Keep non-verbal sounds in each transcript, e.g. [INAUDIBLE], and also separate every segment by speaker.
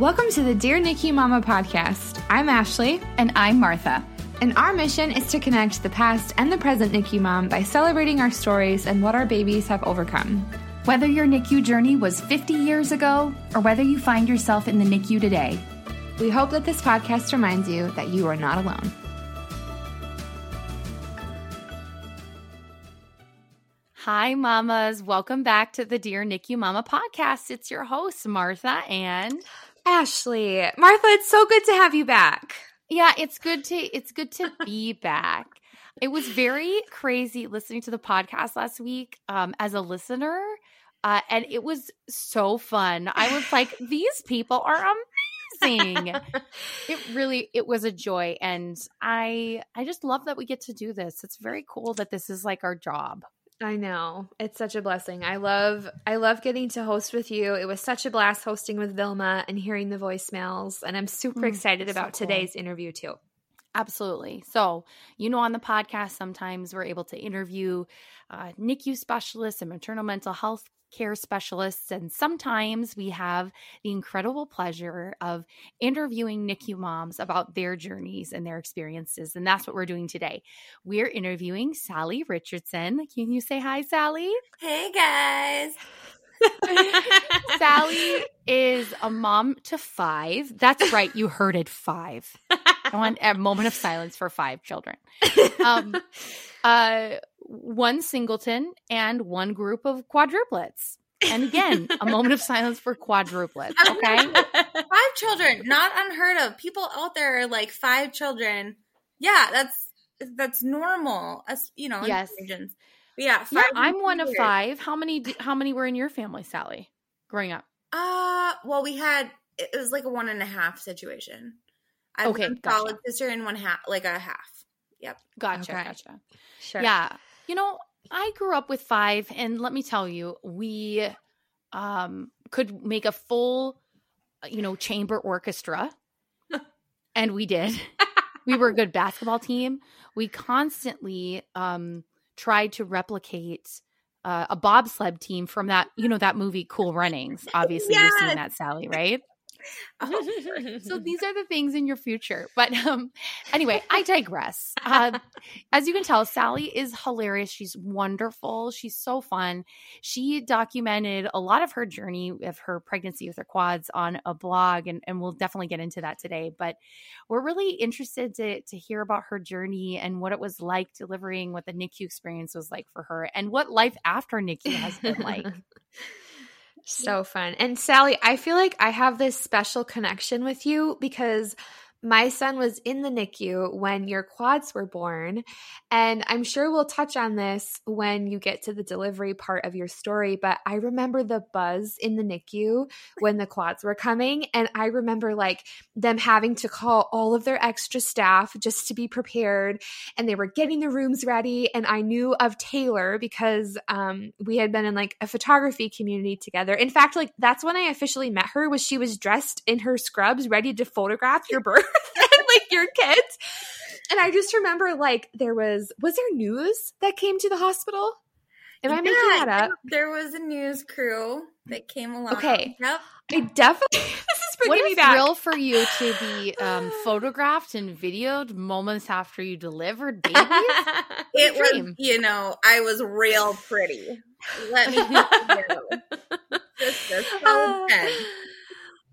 Speaker 1: Welcome to the Dear NICU Mama podcast. I'm Ashley.
Speaker 2: And I'm Martha.
Speaker 1: And our mission is to connect the past and the present NICU mom by celebrating our stories and what our babies have overcome.
Speaker 2: Whether your NICU journey was 50 years ago or whether you find yourself in the NICU today,
Speaker 1: we hope that this podcast reminds you that you are not alone.
Speaker 2: Hi, mamas. Welcome back to the Dear NICU Mama podcast. It's your host, Martha and
Speaker 1: Ashley. Martha, it's so good to have you back.
Speaker 2: Yeah, it's good to it's good to be [LAUGHS] back. It was very crazy listening to the podcast last week um, as a listener, uh, and it was so fun. I was [LAUGHS] like, these people are amazing. [LAUGHS] it really it was a joy, and I I just love that we get to do this. It's very cool that this is like our job.
Speaker 1: I know. It's such a blessing. I love I love getting to host with you. It was such a blast hosting with Vilma and hearing the voicemails and I'm super mm, excited about so cool. today's interview too.
Speaker 2: Absolutely. So, you know, on the podcast, sometimes we're able to interview uh, NICU specialists and maternal mental health care specialists. And sometimes we have the incredible pleasure of interviewing NICU moms about their journeys and their experiences. And that's what we're doing today. We're interviewing Sally Richardson. Can you say hi, Sally?
Speaker 3: Hey, guys. [LAUGHS]
Speaker 2: Sally [LAUGHS] is a mom to five. That's right. You heard it five. I want a moment of silence for five children. Um, [LAUGHS] uh, one singleton and one group of quadruplets. And again, a [LAUGHS] moment of silence for quadruplets. Okay.
Speaker 3: five children, not unheard of. People out there are like five children. Yeah, that's that's normal. As you know,
Speaker 2: yes.
Speaker 3: Regions.
Speaker 2: But yeah, yeah. I'm one of five. How many? How many were in your family, Sally, growing up?
Speaker 3: Uh, well, we had it was like a one and a half situation. I
Speaker 2: okay,
Speaker 3: one gotcha. solid sister and one half, like a half. Yep.
Speaker 2: Gotcha. Okay. Gotcha. Sure. Yeah. You know, I grew up with five, and let me tell you, we um, could make a full, uh, you know, chamber orchestra, [LAUGHS] and we did. [LAUGHS] we were a good basketball team. We constantly um, tried to replicate uh, a bobsled team from that, you know, that movie Cool Runnings. Obviously, yes! you've seen that, Sally, [LAUGHS] right? [LAUGHS] Oh, [LAUGHS] so these are the things in your future. But um, anyway, I digress. Uh, as you can tell, Sally is hilarious. She's wonderful. She's so fun. She documented a lot of her journey of her pregnancy with her quads on a blog, and, and we'll definitely get into that today. But we're really interested to, to hear about her journey and what it was like delivering, what the NICU experience was like for her, and what life after NICU has been like. [LAUGHS]
Speaker 1: So fun. And Sally, I feel like I have this special connection with you because my son was in the NICU when your quads were born. And I'm sure we'll touch on this when you get to the delivery part of your story. But I remember the buzz in the NICU when the quads were coming. And I remember like them having to call all of their extra staff just to be prepared. And they were getting the rooms ready. And I knew of Taylor because um, we had been in like a photography community together. In fact, like that's when I officially met her was she was dressed in her scrubs ready to photograph your birth. And like your kids. And I just remember like there was was there news that came to the hospital? Am I yeah, making that up?
Speaker 3: There was a news crew that came along.
Speaker 1: Okay. Yep. I definitely [LAUGHS] this is bringing
Speaker 2: what
Speaker 1: me back.
Speaker 2: thrill for you to be [SIGHS] um, photographed and videoed moments after you delivered [LAUGHS] babies.
Speaker 3: it was, you know, I was real pretty. Let me tell you. [LAUGHS] Just so [SIGHS]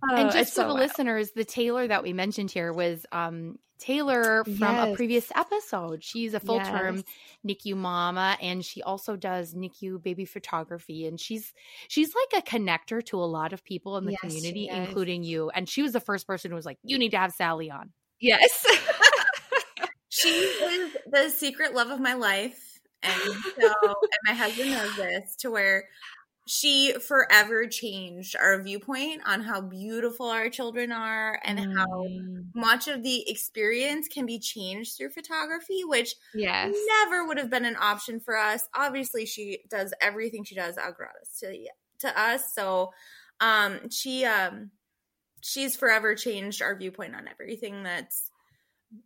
Speaker 2: Oh, and just for so the wild. listeners, the Taylor that we mentioned here was um, Taylor from yes. a previous episode. She's a full term yes. NICU mama, and she also does NICU baby photography. And she's she's like a connector to a lot of people in the yes, community, including you. And she was the first person who was like, "You need to have Sally on."
Speaker 3: Yes, [LAUGHS] she is the secret love of my life, and so and my husband knows this to where she forever changed our viewpoint on how beautiful our children are and mm. how much of the experience can be changed through photography which
Speaker 1: yes.
Speaker 3: never would have been an option for us. Obviously she does everything she does out gratis to to us. So um she um she's forever changed our viewpoint on everything that's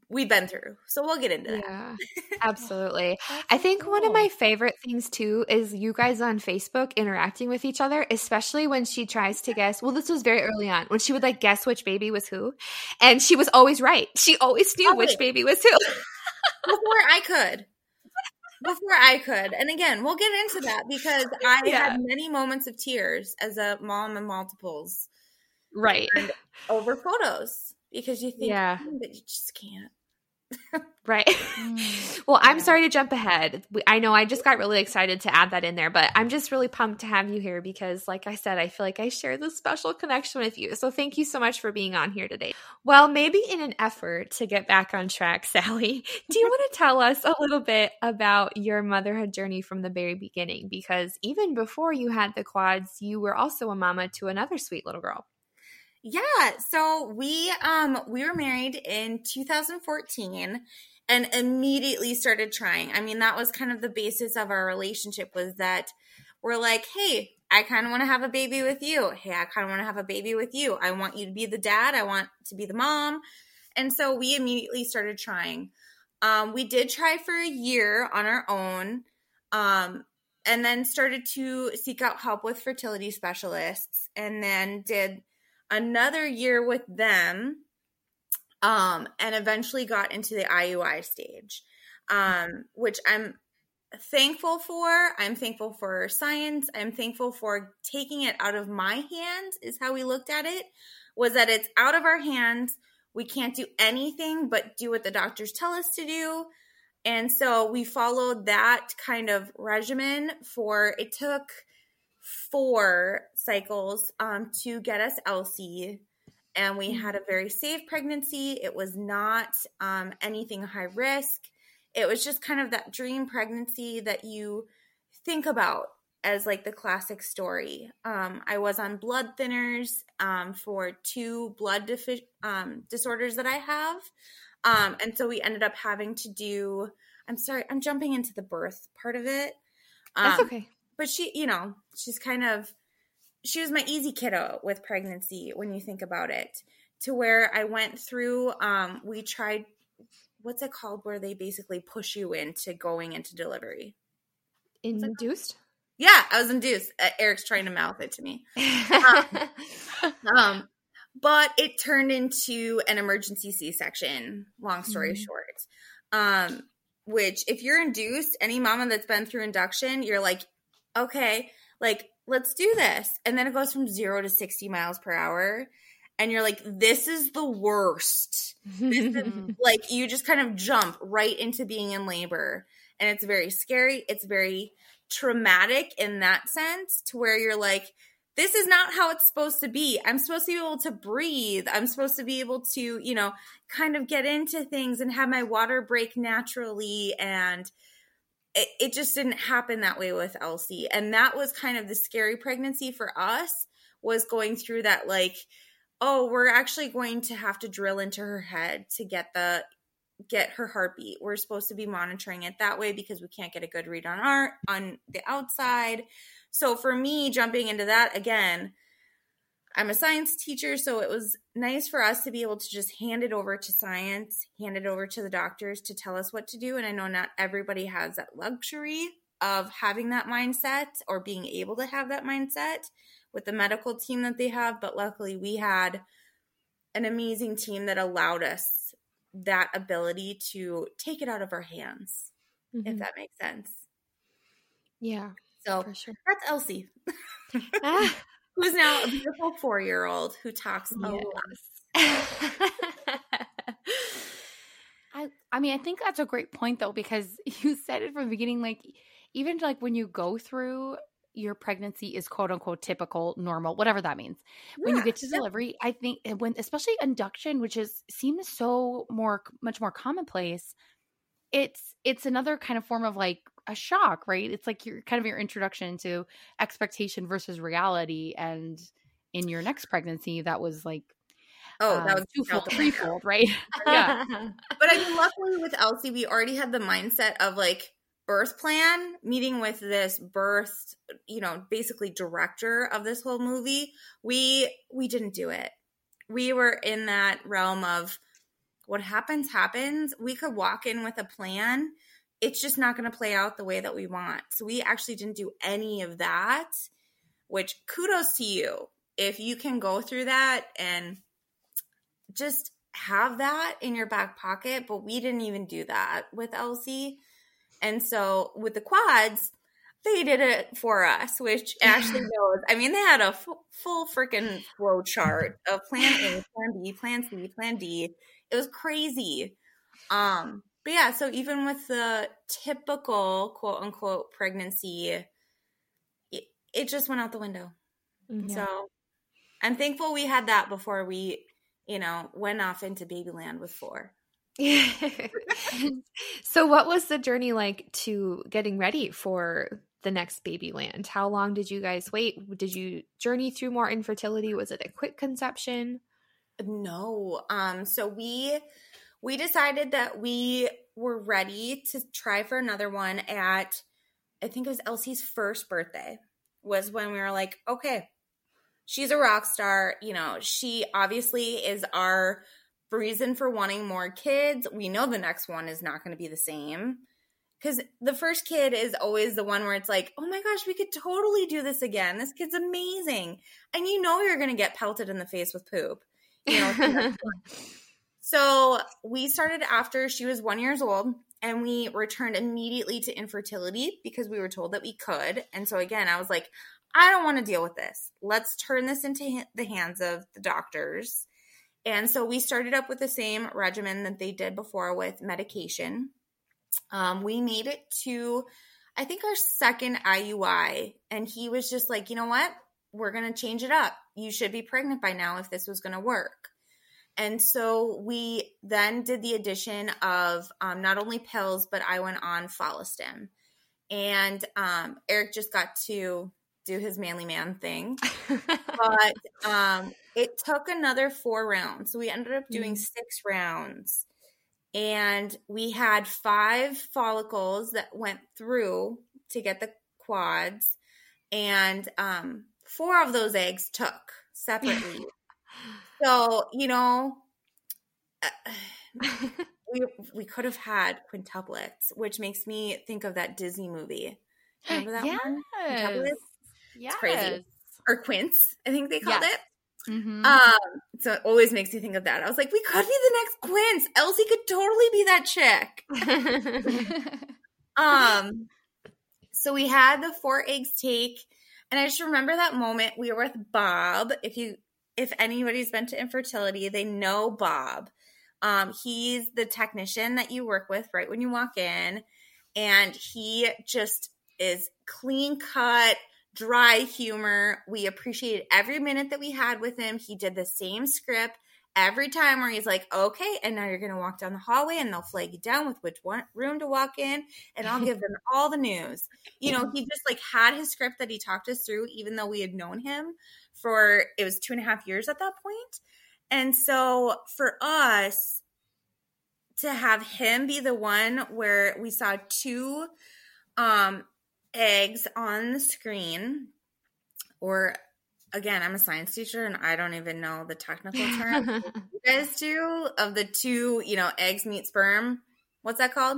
Speaker 3: we've been through. So we'll get into that.
Speaker 1: Yeah, [LAUGHS] absolutely. I think cool. one of my favorite things too is you guys on Facebook interacting with each other, especially when she tries to guess. Well, this was very early on when she would like guess which baby was who, and she was always right. She always knew which baby was who. [LAUGHS]
Speaker 3: Before I could. Before I could. And again, we'll get into that because I [LAUGHS] yeah. had many moments of tears as a mom of multiples.
Speaker 1: Right.
Speaker 3: Over photos because you think,
Speaker 1: yeah.
Speaker 3: but you just can't. [LAUGHS]
Speaker 1: right. Mm. [LAUGHS] well, I'm sorry to jump ahead. I know I just got really excited to add that in there, but I'm just really pumped to have you here because, like I said, I feel like I share this special connection with you. So thank you so much for being on here today. Well, maybe in an effort to get back on track, [LAUGHS] Sally, do you want to tell us a little bit about your motherhood journey from the very beginning? Because even before you had the quads, you were also a mama to another sweet little girl.
Speaker 3: Yeah, so we um we were married in 2014 and immediately started trying. I mean, that was kind of the basis of our relationship was that we're like, "Hey, I kind of want to have a baby with you. Hey, I kind of want to have a baby with you. I want you to be the dad, I want to be the mom." And so we immediately started trying. Um, we did try for a year on our own. Um, and then started to seek out help with fertility specialists and then did another year with them um, and eventually got into the IUI stage, um, which I'm thankful for. I'm thankful for science. I'm thankful for taking it out of my hands, is how we looked at it, was that it's out of our hands. We can't do anything but do what the doctors tell us to do. And so we followed that kind of regimen for it took four cycles um, to get us Elsie. And we had a mm-hmm. very safe pregnancy. It was not um, anything high risk. It was just kind of that dream pregnancy that you think about as like the classic story. Um, I was on blood thinners um, for two blood defi- um, disorders that I have. Um, and so we ended up having to do, I'm sorry, I'm jumping into the birth part of it.
Speaker 1: That's okay
Speaker 3: but she, you know, she's kind of she was my easy kiddo with pregnancy when you think about it. To where I went through, um, we tried what's it called where they basically push you into going into delivery.
Speaker 1: Induced?
Speaker 3: Yeah, I was induced. Uh, Eric's trying to mouth it to me. [LAUGHS] um, um, but it turned into an emergency C-section. Long story mm-hmm. short, um, which if you're induced, any mama that's been through induction, you're like, okay, like, let's do this. And then it goes from zero to 60 miles per hour. And you're like, this is the worst. This is, [LAUGHS] like, you just kind of jump right into being in labor. And it's very scary. It's very traumatic in that sense, to where you're like, this is not how it's supposed to be. I'm supposed to be able to breathe. I'm supposed to be able to, you know, kind of get into things and have my water break naturally and it, it just didn't happen that way with Elsie. And that was kind of the scary pregnancy for us was going through that like, oh, we're actually going to have to drill into her head to get the get her heartbeat. We're supposed to be monitoring it that way because we can't get a good read on our on the outside. So for me jumping into that again, I'm a science teacher, so it was nice for us to be able to just hand it over to science, hand it over to the doctors to tell us what to do. And I know not everybody has that luxury of having that mindset or being able to have that mindset with the medical team that they have. But luckily, we had an amazing team that allowed us that ability to take it out of our hands, mm-hmm. if that makes sense.
Speaker 1: Yeah.
Speaker 3: So sure. that's Elsie. [LAUGHS] ah who's now a beautiful four year old who talks a yes. lot. [LAUGHS]
Speaker 2: I I mean, I think that's a great point though, because [LAUGHS] you said it from the beginning, like even like when you go through your pregnancy is quote unquote typical, normal, whatever that means. Yeah, when you get to delivery, I think when especially induction, which is seems so more much more commonplace, it's it's another kind of form of like a shock, right? It's like your kind of your introduction to expectation versus reality. And in your next pregnancy, that was like
Speaker 3: Oh, that was um, was
Speaker 2: twofold, threefold, right? [LAUGHS] [LAUGHS]
Speaker 3: yeah. But I mean, luckily with Elsie, we already had the mindset of like birth plan, meeting with this birth, you know, basically director of this whole movie. We we didn't do it. We were in that realm of what happens, happens. We could walk in with a plan. It's just not going to play out the way that we want. So we actually didn't do any of that, which kudos to you. If you can go through that and just have that in your back pocket, but we didn't even do that with Elsie. And so with the quads, they did it for us, which [LAUGHS] Ashley knows. I mean, they had a f- full freaking flow chart of plan A, plan B, plan C, plan D. It was crazy. Um, but yeah, so even with the typical quote unquote pregnancy, it, it just went out the window. Mm-hmm. So I'm thankful we had that before we, you know, went off into babyland with four. [LAUGHS]
Speaker 1: so what was the journey like to getting ready for the next babyland how long did you guys wait did you journey through more infertility was it a quick conception
Speaker 3: no um so we we decided that we were ready to try for another one at i think it was elsie's first birthday was when we were like okay she's a rock star you know she obviously is our reason for wanting more kids. We know the next one is not going to be the same. Because the first kid is always the one where it's like, oh my gosh, we could totally do this again. This kid's amazing. And you know you're going to get pelted in the face with poop. You know, [LAUGHS] so we started after she was one years old and we returned immediately to infertility because we were told that we could. And so again, I was like, I don't want to deal with this. Let's turn this into the hands of the doctors and so we started up with the same regimen that they did before with medication. Um, we made it to, I think, our second IUI. And he was just like, you know what? We're going to change it up. You should be pregnant by now if this was going to work. And so we then did the addition of um, not only pills, but I went on Follistim. And um, Eric just got to do his manly man thing. [LAUGHS] but um, it took another four rounds. So we ended up doing mm. six rounds. And we had five follicles that went through to get the quads. And um, four of those eggs took separately. [LAUGHS] so, you know, [LAUGHS] we, we could have had quintuplets, which makes me think of that Disney movie. Remember that
Speaker 2: yes.
Speaker 3: one?
Speaker 2: Quintuplets?
Speaker 3: Yes. It's crazy. Or quints, I think they called yes. it. Mm-hmm. Um, so it always makes me think of that. I was like, we could be the next Quints. Elsie could totally be that chick. [LAUGHS] um, so we had the four eggs take, and I just remember that moment. We were with Bob. If you, if anybody's been to infertility, they know Bob. Um, he's the technician that you work with right when you walk in, and he just is clean cut dry humor. We appreciated every minute that we had with him. He did the same script every time where he's like, okay, and now you're going to walk down the hallway and they'll flag you down with which one room to walk in and I'll give them all the news. You know, he just like had his script that he talked us through, even though we had known him for, it was two and a half years at that point. And so for us to have him be the one where we saw two um eggs on the screen, or again, I'm a science teacher and I don't even know the technical [LAUGHS] term. you guys do of the two, you know, eggs meet sperm. What's that called?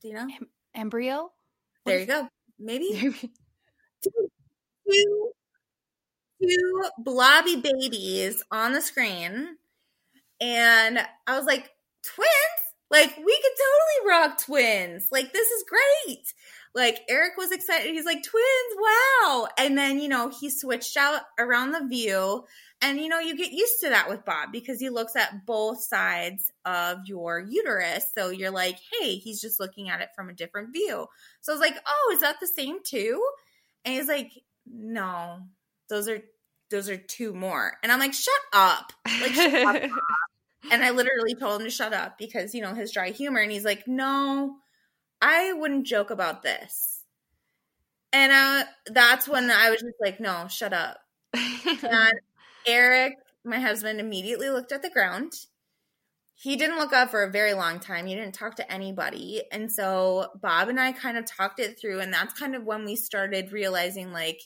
Speaker 3: Do you know? Em-
Speaker 2: embryo.
Speaker 3: There you go. Maybe [LAUGHS] two, two, two blobby babies on the screen, and I was like, twins. Like we could totally rock twins. Like this is great like Eric was excited. He's like, twins, wow. And then, you know, he switched out around the view. And, you know, you get used to that with Bob because he looks at both sides of your uterus. So you're like, hey, he's just looking at it from a different view. So I was like, oh, is that the same too? And he's like, no, those are those are two more. And I'm like, shut up. Like, shut up. [LAUGHS] And I literally told him to shut up because, you know, his dry humor. And he's like, no, I wouldn't joke about this. And uh, that's when I was just like, no, shut up. and [LAUGHS] Eric, my husband, immediately looked at the ground. He didn't look up for a very long time. He didn't talk to anybody. And so Bob and I kind of talked it through. And that's kind of when we started realizing, like,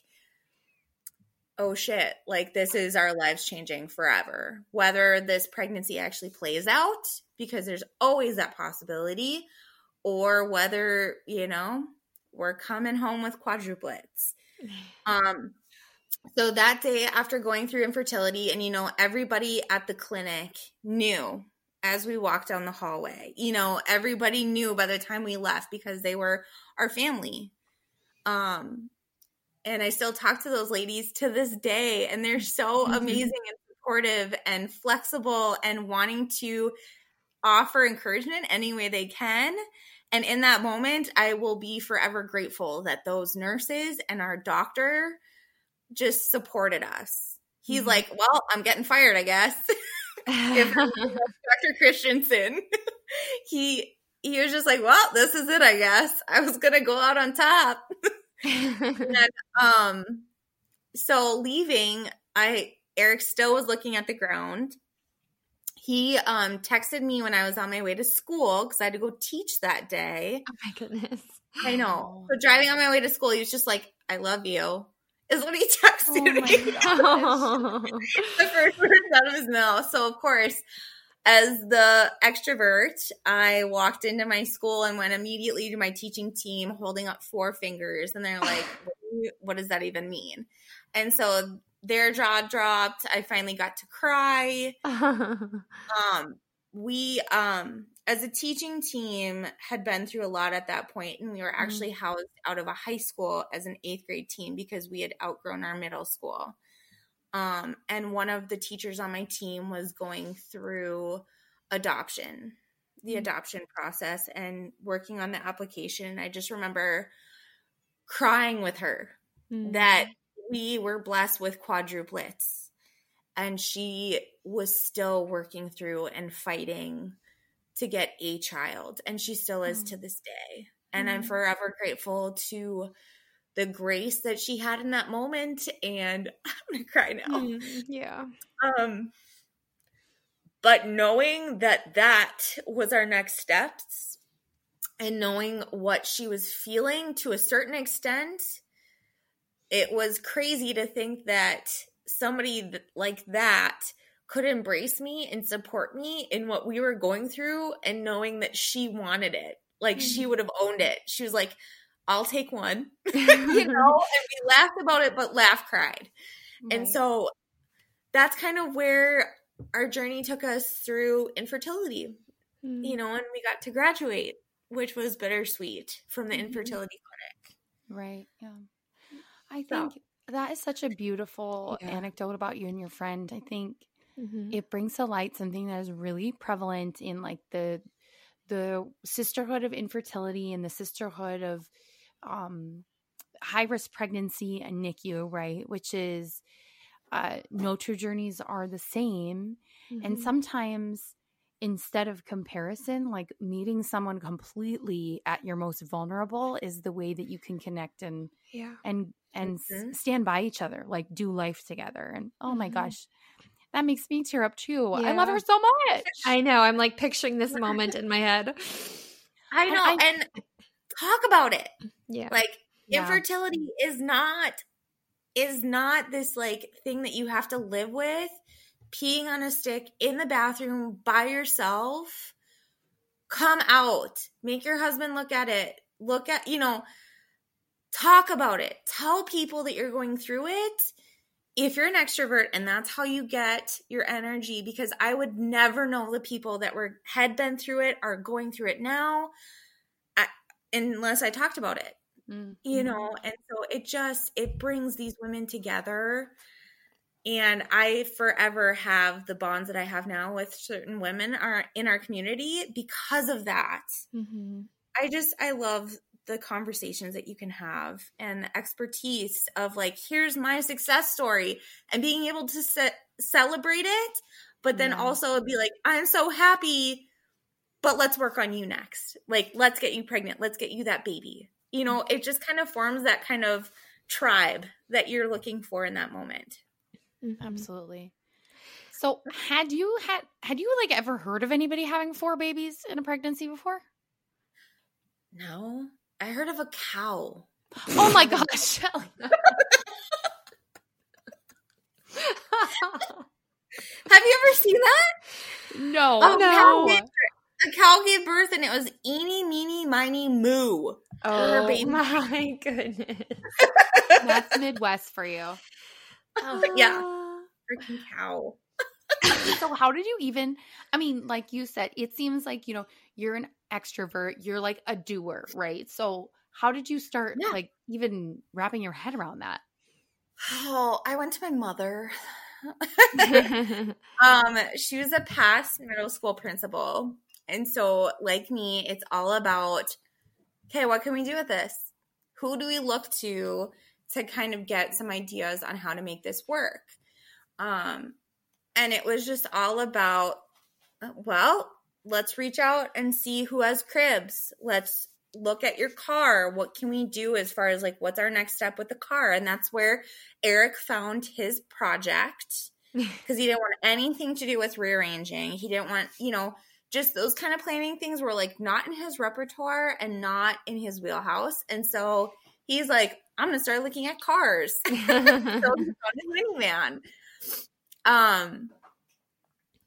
Speaker 3: oh shit, like this is our lives changing forever. Whether this pregnancy actually plays out because there's always that possibility, or whether, you know, we're coming home with quadruplets. [SIGHS] Um, so that day after going through infertility, and you know, everybody at the clinic knew as we walked down the hallway. You know, everybody knew by the time we left because they were our family. Um, and I still talk to those ladies to this day, and they're so mm-hmm. amazing and supportive and flexible and wanting to offer encouragement any way they can. And in that moment, I will be forever grateful that those nurses and our doctor just supported us. He's mm-hmm. like, Well, I'm getting fired, I guess. [LAUGHS] [LAUGHS] Dr. Christensen. [LAUGHS] he he was just like, Well, this is it, I guess. I was gonna go out on top. And [LAUGHS] um so leaving, I Eric still was looking at the ground. He um texted me when I was on my way to school because I had to go teach that day.
Speaker 1: Oh my goodness.
Speaker 3: I know. So [GASPS] driving on my way to school, he was just like, I love you. Is what he [LAUGHS] texted oh me. [LAUGHS] the first words out of his mouth. So of course, as the extrovert, I walked into my school and went immediately to my teaching team holding up four fingers. And they're like, [SIGHS] what does that even mean? And so their jaw dropped. I finally got to cry. [LAUGHS] um, we, um, as a teaching team, had been through a lot at that point, and we were mm-hmm. actually housed out of a high school as an eighth grade team because we had outgrown our middle school. Um, and one of the teachers on my team was going through adoption, the mm-hmm. adoption process, and working on the application. I just remember crying with her mm-hmm. that we were blessed with quadruplets and she was still working through and fighting to get a child and she still is mm. to this day and mm. i'm forever grateful to the grace that she had in that moment and [LAUGHS] i'm gonna cry now
Speaker 1: mm, yeah
Speaker 3: um but knowing that that was our next steps and knowing what she was feeling to a certain extent it was crazy to think that somebody like that could embrace me and support me in what we were going through and knowing that she wanted it. Like mm-hmm. she would have owned it. She was like, I'll take one, [LAUGHS] [LAUGHS] you know, and we laughed about it, but laugh cried. Right. And so that's kind of where our journey took us through infertility, mm-hmm. you know, and we got to graduate, which was bittersweet from the mm-hmm. infertility clinic.
Speaker 2: Right. Yeah. I think so. that is such a beautiful yeah. anecdote about you and your friend. I think mm-hmm. it brings to light something that is really prevalent in like the the sisterhood of infertility and the sisterhood of um, high risk pregnancy and NICU, right? Which is uh, no two journeys are the same. Mm-hmm. And sometimes instead of comparison, like meeting someone completely at your most vulnerable is the way that you can connect and
Speaker 1: yeah.
Speaker 2: and and mm-hmm. stand by each other, like do life together. And oh my mm-hmm. gosh, that makes me tear up too. Yeah. I love her so much.
Speaker 1: I know. I'm like picturing this moment in my head.
Speaker 3: I know. And, I, and talk about it.
Speaker 1: Yeah.
Speaker 3: Like yeah. infertility is not is not this like thing that you have to live with peeing on a stick in the bathroom by yourself. Come out. Make your husband look at it. Look at, you know, talk about it. Tell people that you're going through it. If you're an extrovert and that's how you get your energy, because I would never know the people that were had been through it are going through it now, unless I talked about it. Mm-hmm. You know, and so it just it brings these women together and i forever have the bonds that i have now with certain women are in our community because of that mm-hmm. i just i love the conversations that you can have and the expertise of like here's my success story and being able to se- celebrate it but then yeah. also be like i'm so happy but let's work on you next like let's get you pregnant let's get you that baby you know it just kind of forms that kind of tribe that you're looking for in that moment
Speaker 2: mm-hmm. absolutely so had you had had you like ever heard of anybody having four babies in a pregnancy before
Speaker 3: no I heard of a cow. [GASPS]
Speaker 2: Oh my gosh, Shelly. [LAUGHS]
Speaker 3: Have you ever seen that?
Speaker 2: No, oh, no.
Speaker 3: A cow gave birth and it was eeny, meeny, miny, moo.
Speaker 1: Oh [LAUGHS] my goodness. [LAUGHS]
Speaker 2: That's Midwest for you.
Speaker 3: Oh, yeah. Freaking cow. [LAUGHS]
Speaker 2: so how did you even I mean, like you said, it seems like, you know, you're an extrovert, you're like a doer, right? So how did you start yeah. like even wrapping your head around that?
Speaker 3: Oh, I went to my mother. um, she was a past middle school principal. And so, like me, it's all about okay, what can we do with this? Who do we look to to kind of get some ideas on how to make this work? Um, and it was just all about, well, let's reach out and see who has cribs. Let's look at your car. What can we do as far as like what's our next step with the car? And that's where Eric found his project [LAUGHS] because he didn't want anything to do with rearranging. He didn't want, you know, just those kind of planning things were like not in his repertoire and not in his wheelhouse. And so he's like, I'm gonna start looking at cars. [LAUGHS] so he's on minivan. Um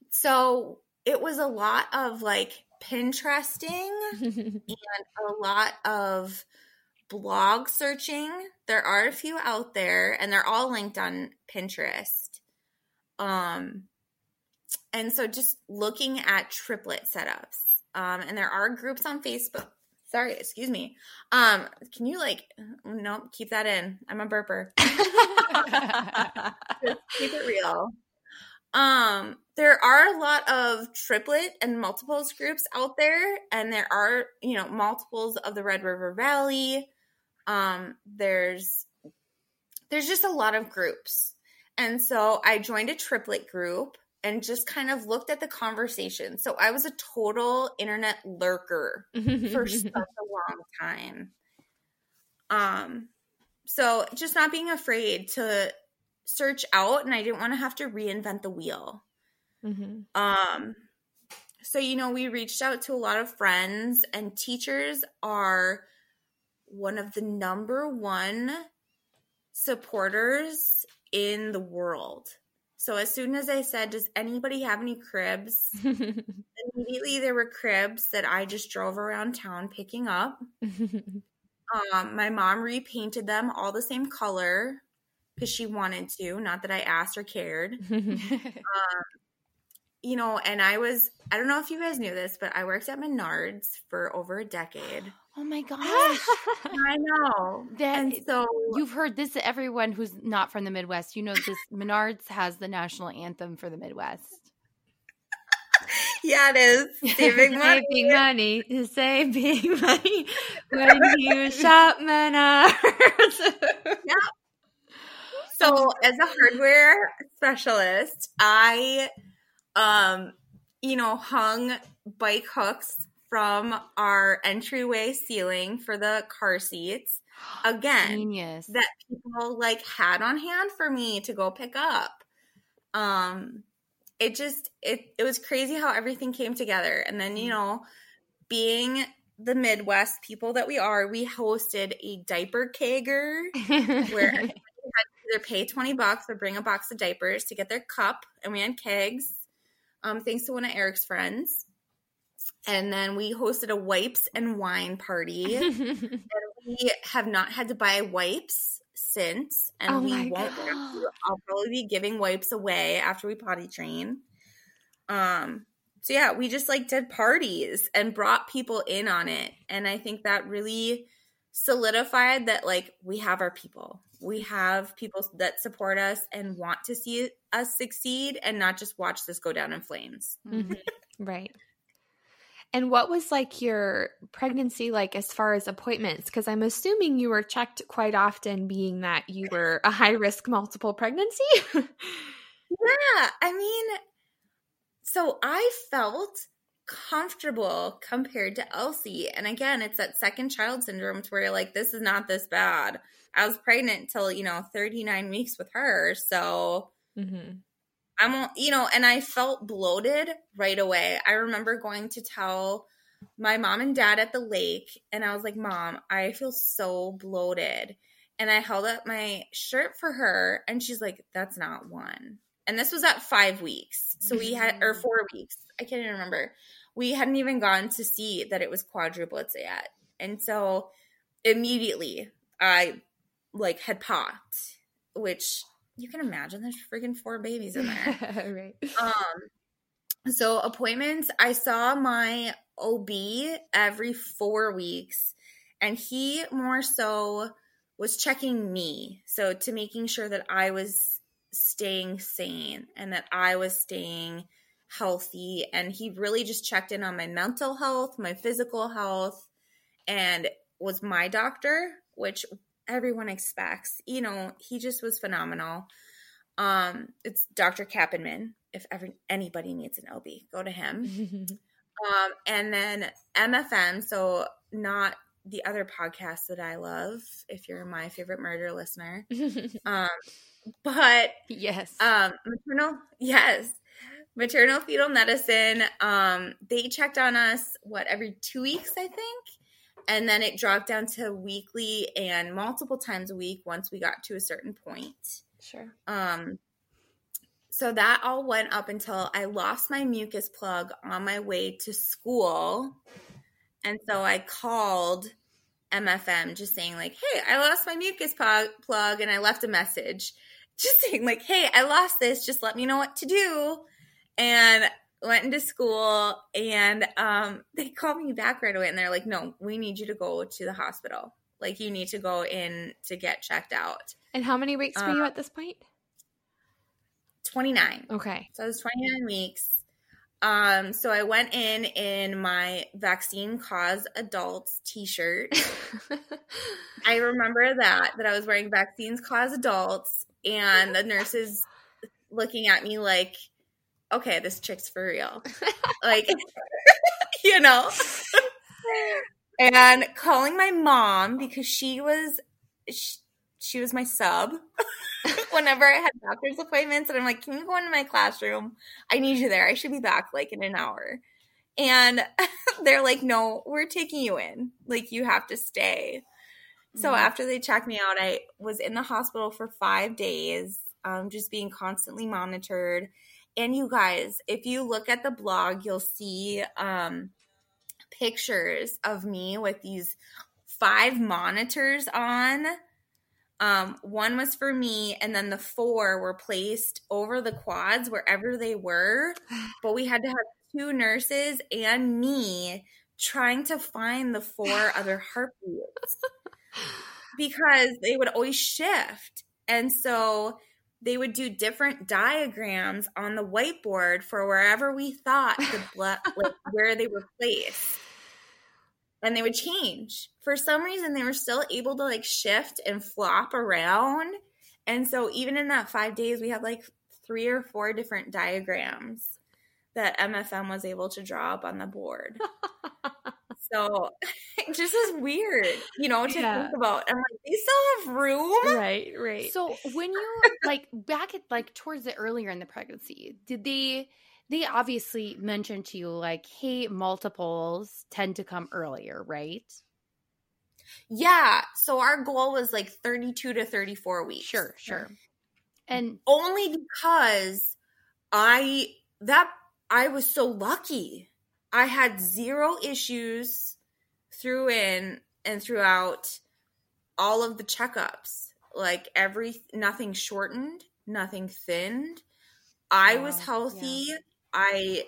Speaker 3: so it was a lot of like Pinteresting [LAUGHS] and a lot of blog searching. There are a few out there and they're all linked on Pinterest. Um and so just looking at triplet setups. Um and there are groups on Facebook. Sorry, excuse me. Um can you like no, keep that in. I'm a burper. [LAUGHS] keep it real. Um, there are a lot of triplet and multiples groups out there, and there are, you know, multiples of the Red River Valley. Um, there's there's just a lot of groups. And so I joined a triplet group and just kind of looked at the conversation. So I was a total internet lurker [LAUGHS] for such a long time. Um so just not being afraid to search out and I didn't want to have to reinvent the wheel. Mm-hmm. Um, so, you know, we reached out to a lot of friends, and teachers are one of the number one supporters in the world. So, as soon as I said, Does anybody have any cribs? [LAUGHS] immediately there were cribs that I just drove around town picking up. [LAUGHS] um, my mom repainted them all the same color because she wanted to, not that I asked or cared. [LAUGHS] um, you know, and I was, I don't know if you guys knew this, but I worked at Menards for over a decade.
Speaker 2: Oh my [LAUGHS] gosh.
Speaker 3: I know.
Speaker 2: That, and so you've heard this, everyone who's not from the Midwest, you know, this Menards has the national anthem for the Midwest.
Speaker 3: yeah, it is. Saving [LAUGHS] money.
Speaker 1: Saving money. Saving money when you shop Menards. [LAUGHS]
Speaker 3: yeah. So as a hardware specialist, I um you know hung bike hooks from our entryway ceiling for the car seats [GASPS] again
Speaker 2: Genius.
Speaker 3: that people like had on hand for me to go pick up um it just it it was crazy how everything came together and then you mm. know being the midwest people that we are we hosted a diaper kegger where [LAUGHS] either pay 20 bucks or bring a box of diapers to get their cup. And we had kegs, um, thanks to one of Eric's friends. And then we hosted a wipes and wine party. [LAUGHS] and we have not had to buy wipes since. And oh we won't. I'll probably be giving wipes away after we potty train. Um, so yeah, we just like did parties and brought people in on it. And I think that really solidified that like we have our people we have people that support us and want to see us succeed and not just watch this go down in flames.
Speaker 1: Mm-hmm. right. And what was like your pregnancy like as far as appointments? Because I'm assuming you were checked quite often, being that you were a high risk multiple pregnancy. [LAUGHS]
Speaker 3: yeah. I mean, so I felt comfortable compared to Elsie. And again, it's that second child syndrome to where you're like, this is not this bad. I was pregnant till, you know, 39 weeks with her. So mm-hmm. I'm, you know, and I felt bloated right away. I remember going to tell my mom and dad at the lake, and I was like, Mom, I feel so bloated. And I held up my shirt for her, and she's like, That's not one. and this was at five weeks. So we had, or mm. four weeks. I can't even remember. We hadn't even gone to see that it was quadruplets yet. And so immediately I like had popped, which you can imagine there's freaking four babies in there. [LAUGHS] right. Um, so appointments, I saw my OB every four weeks, and he more so was checking me. So to making sure that I was staying sane and that I was staying healthy. And he really just checked in on my mental health, my physical health, and was my doctor, which everyone expects. You know, he just was phenomenal. Um, it's Dr. Kappenman. If ever anybody needs an OB, go to him. [LAUGHS] um, and then MFM, so not the other podcast that I love, if you're my favorite murder listener. [LAUGHS] um, but
Speaker 2: yes,
Speaker 3: um, maternal, yes, maternal fetal medicine. Um, they checked on us what every two weeks, I think, and then it dropped down to weekly and multiple times a week once we got to a certain point.
Speaker 1: Sure.
Speaker 3: Um, so that all went up until I lost my mucus plug on my way to school. And so I called MFM just saying, like, hey, I lost my mucus plug, and I left a message just [LAUGHS] saying, like, hey, I lost this. Just let me know what to do. And went into school and um, they called me back right away and they're like, no, we need you to go to the hospital. Like, you need to go in to get checked out.
Speaker 1: And how many weeks um, were you um, at this point?
Speaker 3: 29.
Speaker 1: Okay.
Speaker 3: So it was 29 weeks. Um, so I went in in my vaccine cause adults t-shirt. [LAUGHS] I remember that that I was wearing vaccines cause adults and the nurses looking at me like, okay, this chick's for real. [LAUGHS] like, [LAUGHS] you know? and calling my mom because she was, she, she was my sub [LAUGHS] whenever I had doctor's appointments. And I'm like, can you go into my classroom? I need you there. I should be back like in an hour. And they're like, no, we're taking you in. Like, you have to stay. So mm-hmm. after they checked me out, I was in the hospital for five days, um, just being constantly monitored. And you guys, if you look at the blog, you'll see um, pictures of me with these five monitors on. Um, one was for me, and then the four were placed over the quads wherever they were. [SIGHS] But we had to have two nurses and me trying to find the four [SIGHS] other heartbeats because they would always shift. And so they would do different diagrams on the whiteboard for wherever we thought the [LAUGHS] blood, like where they were placed. And they would change. For some reason, they were still able to like shift and flop around. And so, even in that five days, we had like three or four different diagrams that MFM was able to draw up on the board. [LAUGHS] So [LAUGHS] it just is weird, you know, to yeah. think about. I'm like, they still have room.
Speaker 1: Right, right.
Speaker 2: So when you like back at like towards the earlier in the pregnancy, did they they obviously mentioned to you like, hey, multiples tend to come earlier, right?
Speaker 3: Yeah. So our goal was like 32 to 34 weeks.
Speaker 2: Sure, sure. And
Speaker 3: only because I that I was so lucky I had zero issues through in and throughout all of the checkups. Like every nothing shortened, nothing thinned. I was healthy. Yeah. I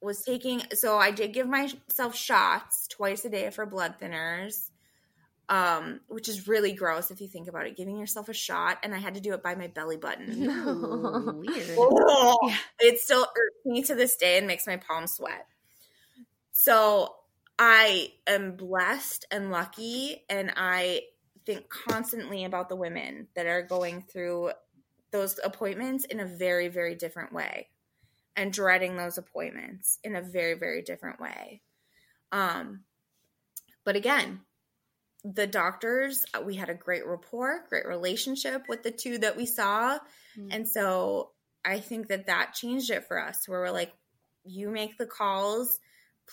Speaker 3: was taking so I did give myself shots twice a day for blood thinners. Um, which is really gross if you think about it. Giving yourself a shot, and I had to do it by my belly button.
Speaker 2: Ooh, [LAUGHS] weird.
Speaker 3: Oh, [LAUGHS] yeah. It still irks me to this day and makes my palms sweat. So I am blessed and lucky, and I think constantly about the women that are going through those appointments in a very, very different way and dreading those appointments in a very, very different way. Um, but again, the doctors, uh, we had a great rapport, great relationship with the two that we saw. Mm-hmm. And so I think that that changed it for us where we're like, you make the calls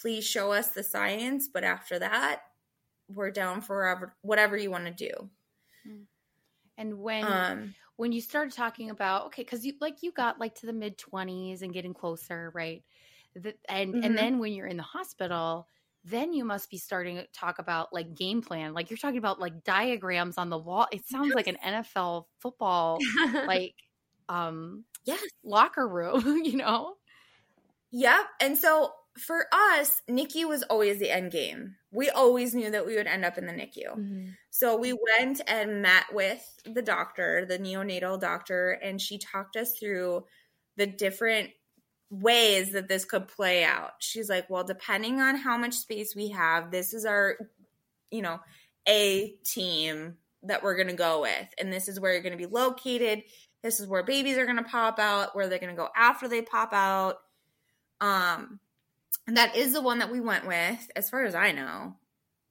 Speaker 3: please show us the science. But after that, we're down for whatever, you want to do.
Speaker 2: Hmm. And when um, when you started talking about okay, because you like you got like to the mid twenties and getting closer, right? The, and mm-hmm. and then when you're in the hospital, then you must be starting to talk about like game plan. Like you're talking about like diagrams on the wall. It sounds like an [LAUGHS] NFL football [LAUGHS] like um
Speaker 3: yes
Speaker 2: locker room, [LAUGHS] you know?
Speaker 3: Yep. And so for us, NICU was always the end game. We always knew that we would end up in the NICU. Mm-hmm. So we went and met with the doctor, the neonatal doctor, and she talked us through the different ways that this could play out. She's like, well, depending on how much space we have, this is our, you know, A team that we're going to go with. And this is where you're going to be located. This is where babies are going to pop out, where they're going to go after they pop out. Um, that is the one that we went with, as far as I know.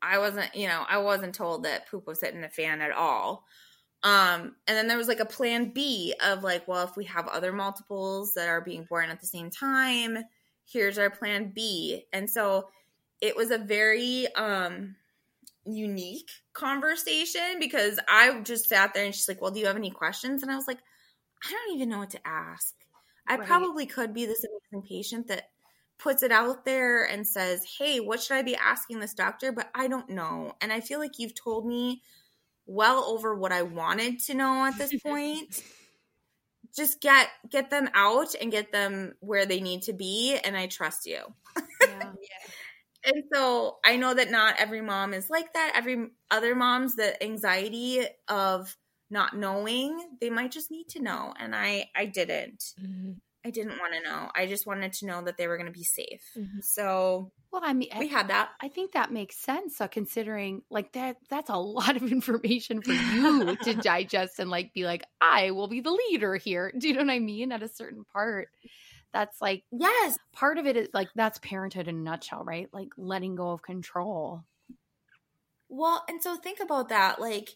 Speaker 3: I wasn't, you know, I wasn't told that poop was hitting the fan at all. Um, and then there was like a plan B of like, well, if we have other multiples that are being born at the same time, here's our plan B. And so it was a very um unique conversation because I just sat there and she's like, Well, do you have any questions? And I was like, I don't even know what to ask. I right. probably could be this amazing patient that puts it out there and says, Hey, what should I be asking this doctor? But I don't know. And I feel like you've told me well over what I wanted to know at this [LAUGHS] point. Just get get them out and get them where they need to be and I trust you. Yeah. [LAUGHS] and so I know that not every mom is like that. Every other mom's the anxiety of not knowing, they might just need to know and I I didn't. Mm-hmm. I didn't want to know. I just wanted to know that they were going to be safe. Mm-hmm. So,
Speaker 2: well, I mean,
Speaker 3: we I, had that.
Speaker 2: I think that makes sense. Uh, considering like that, that's a lot of [LAUGHS] information for you [LAUGHS] to digest and like be like, I will be the leader here. [LAUGHS] Do you know what I mean? At a certain part, that's like,
Speaker 3: yes,
Speaker 2: part of it is like that's parenthood in a nutshell, right? Like letting go of control.
Speaker 3: Well, and so think about that. Like,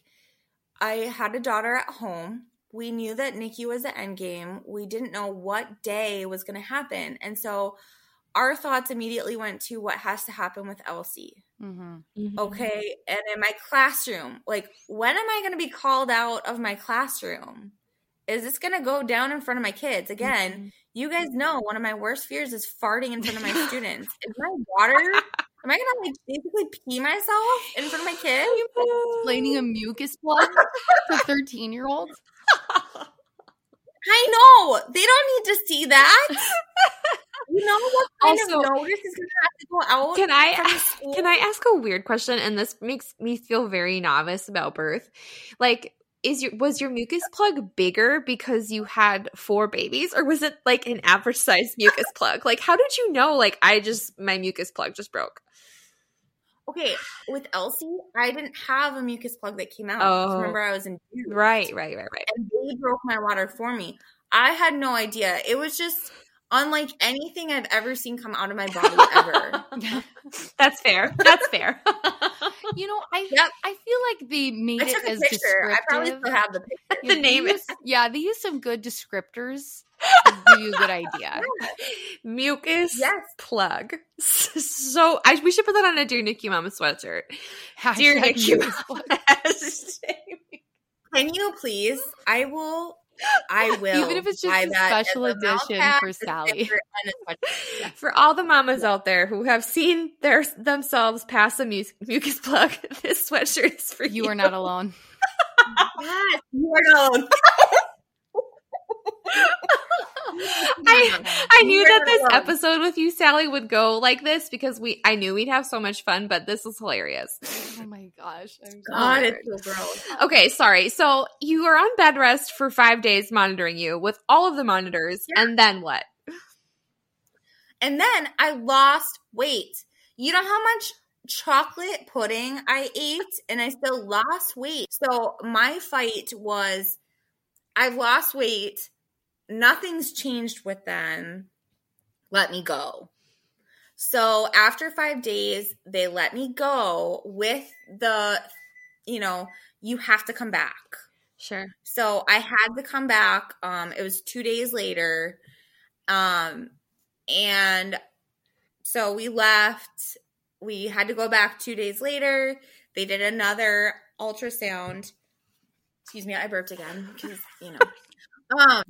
Speaker 3: I had a daughter at home we knew that NICU was the end game. We didn't know what day was going to happen. And so our thoughts immediately went to what has to happen with Elsie. Mm-hmm. Mm-hmm. Okay. And in my classroom, like, when am I going to be called out of my classroom? Is this going to go down in front of my kids? Again, mm-hmm. you guys know one of my worst fears is farting in front of my [LAUGHS] students. Is my water Am I gonna like basically pee myself in front of my kids?
Speaker 2: Explaining a mucus plug to thirteen year olds. [LAUGHS]
Speaker 3: I know they don't need to see that. [LAUGHS] you know what kind also, of notice is gonna have to go out?
Speaker 1: Can I [LAUGHS] can I ask a weird question? And this makes me feel very novice about birth. Like, is your was your mucus plug bigger because you had four babies, or was it like an average size mucus plug? Like, how did you know? Like, I just my mucus plug just broke
Speaker 3: okay, with Elsie, I didn't have a mucus plug that came out. Oh, remember, I was in
Speaker 1: right, right, right, right.
Speaker 3: And they broke my water for me. I had no idea. It was just unlike anything I've ever seen come out of my body ever. [LAUGHS]
Speaker 1: That's fair. That's fair. [LAUGHS]
Speaker 2: you know, I yep. I feel like they made I it as picture. descriptive. I probably still have the
Speaker 1: picture. the name
Speaker 2: is yeah. They use some good descriptors give you a good idea. [LAUGHS]
Speaker 1: Mucus yes. plug. So I we should put that on a Dear NICU Mama sweatshirt. Hashtag Dear NICU [LAUGHS]
Speaker 3: Can you please? I will I [LAUGHS] will.
Speaker 2: Even if it's just a special edition for Sally.
Speaker 1: For all the mamas out there who have seen their themselves pass a mu- mucus plug, this sweatshirt is for you.
Speaker 2: You are not alone.
Speaker 3: yes, you are not alone. [LAUGHS]
Speaker 1: I I knew that this episode with you, Sally, would go like this because we I knew we'd have so much fun, but this is hilarious. [LAUGHS]
Speaker 2: Oh my gosh. I'm
Speaker 3: God, it's so gross.
Speaker 1: Okay, sorry. So you are on bed rest for five days monitoring you with all of the monitors, yeah. and then what?
Speaker 3: And then I lost weight. You know how much chocolate pudding I ate and I still lost weight. So my fight was I've lost weight nothing's changed with them. Let me go. So after five days, they let me go with the, you know, you have to come back.
Speaker 1: Sure.
Speaker 3: So I had to come back. Um, it was two days later. Um, and so we left. We had to go back two days later. They did another ultrasound. excuse me, I burped again because you know. [LAUGHS] Um,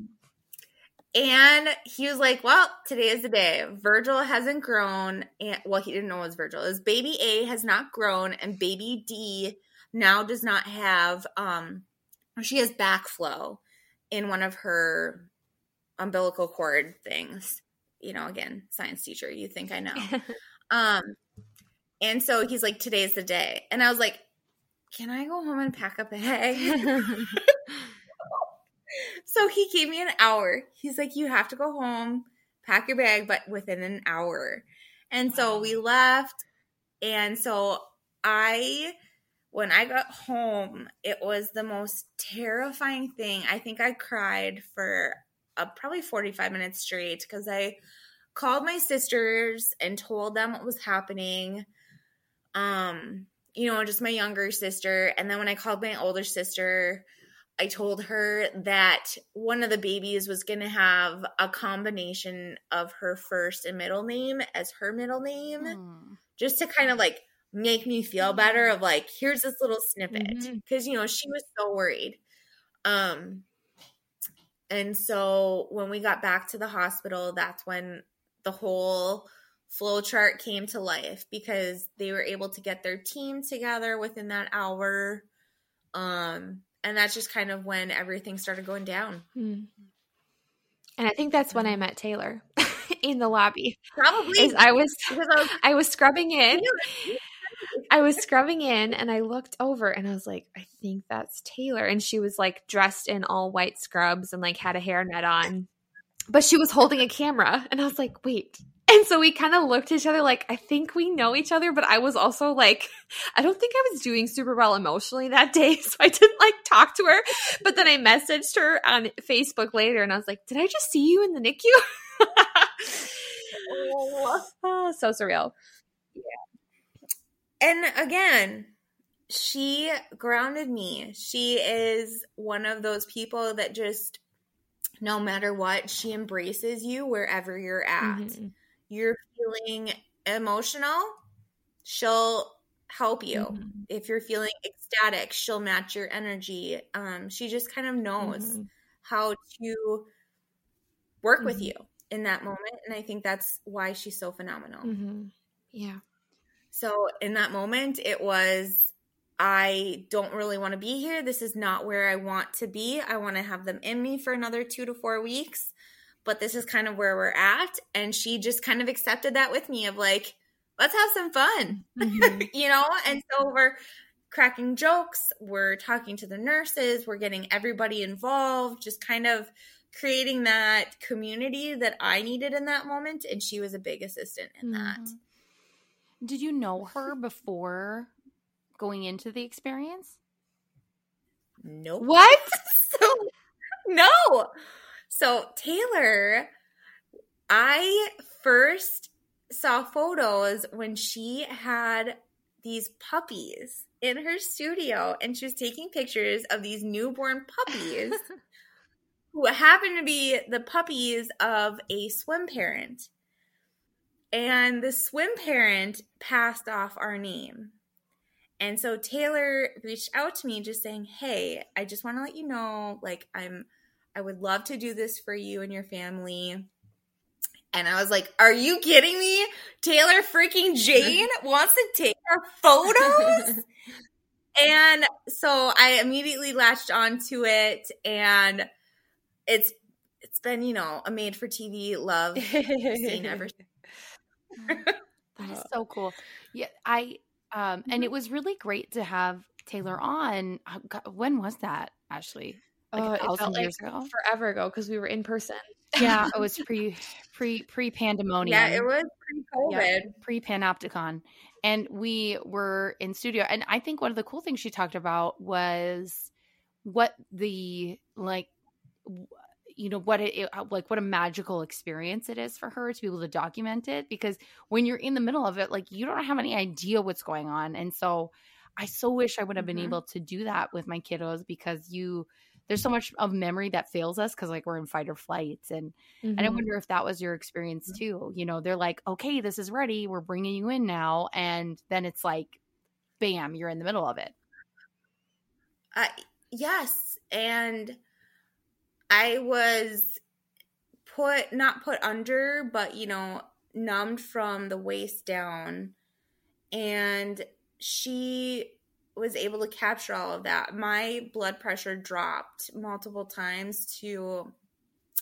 Speaker 3: and he was like, "Well, today is the day. Virgil hasn't grown, and well, he didn't know it was Virgil. His baby A has not grown, and baby D now does not have um, she has backflow in one of her umbilical cord things. You know, again, science teacher, you think I know. [LAUGHS] um, and so he's like, "Today's the day," and I was like, "Can I go home and pack up a [LAUGHS] bag?" [LAUGHS] so he gave me an hour. He's like, you have to go home, pack your bag, but within an hour. And so we left. And so I, when I got home, it was the most terrifying thing. I think I cried for uh, probably 45 minutes straight because I called my sisters and told them what was happening. Um, you know, just my younger sister. And then when I called my older sister, I told her that one of the babies was going to have a combination of her first and middle name as her middle name, mm. just to kind of like make me feel better of like here's this little snippet because mm-hmm. you know she was so worried. Um and so when we got back to the hospital, that's when the whole flow chart came to life because they were able to get their team together within that hour. Um and that's just kind of when everything started going down.
Speaker 1: Mm. And I think that's when I met Taylor [LAUGHS] in the lobby.
Speaker 3: Probably.
Speaker 1: I was, [LAUGHS] I was I was scrubbing in. [LAUGHS] I was scrubbing in and I looked over and I was like, I think that's Taylor. And she was like dressed in all white scrubs and like had a hairnet on. But she was holding a camera. And I was like, wait, and so we kind of looked at each other like, I think we know each other, but I was also like, [LAUGHS] I don't think I was doing super well emotionally that day. [LAUGHS] So I didn't like talk to her. But then I messaged her on Facebook later and I was like, Did I just see you in the NICU? oh, [LAUGHS] so surreal.
Speaker 3: Yeah. And again, she grounded me. She is one of those people that just, no matter what, she embraces you wherever you're at. Mm-hmm you're feeling emotional, she'll help you. Mm-hmm. If you're feeling ecstatic, she'll match your energy. Um, she just kind of knows mm-hmm. how to work mm-hmm. with you in that moment. And I think that's why she's so phenomenal.
Speaker 1: Mm-hmm. Yeah.
Speaker 3: So in that moment, it was, I don't really want to be here. This is not where I want to be. I want to have them in me for another two to four weeks but this is kind of where we're at. And she just kind of accepted that with me of like, let's have some fun, mm-hmm. [LAUGHS] you know? And so we're cracking jokes, we're talking to the nurses, we're getting everybody involved, just kind of creating that community that I needed in that moment. And she was a big assistant in mm-hmm. that.
Speaker 2: Did you know her [LAUGHS] before going into the experience?
Speaker 3: Nope.
Speaker 1: What? [LAUGHS]
Speaker 3: so, no. So, Taylor, I first saw photos when she had these puppies in her studio and she was taking pictures of these newborn puppies [LAUGHS] who happened to be the puppies of a swim parent. And the swim parent passed off our name. And so Taylor reached out to me just saying, Hey, I just want to let you know, like, I'm I would love to do this for you and your family. And I was like, Are you kidding me? Taylor freaking Jane [LAUGHS] wants to take our photos? [LAUGHS] and so I immediately latched onto it and it's it's been, you know, a made for TV love scene ever [LAUGHS] since.
Speaker 2: That is so cool. Yeah, I um and it mm-hmm. was really great to have Taylor on. Uh, when was that, Ashley?
Speaker 1: Like oh, a thousand years like ago, forever ago, because we were in person.
Speaker 2: Yeah, it was [LAUGHS] pre pre pre pandemonium.
Speaker 3: Yeah, it was pre COVID, yeah,
Speaker 2: pre panopticon, and we were in studio. And I think one of the cool things she talked about was what the like you know what it, it, like what a magical experience it is for her to be able to document it because when you're in the middle of it like you don't have any idea what's going on and so i so wish i would have been mm-hmm. able to do that with my kiddos because you there's so much of memory that fails us because like we're in fight or flights and mm-hmm. and i mm-hmm. wonder if that was your experience too you know they're like okay this is ready we're bringing you in now and then it's like bam you're in the middle of it
Speaker 3: uh, yes. And I was put, not put under, but, you know, numbed from the waist down. And she was able to capture all of that. My blood pressure dropped multiple times to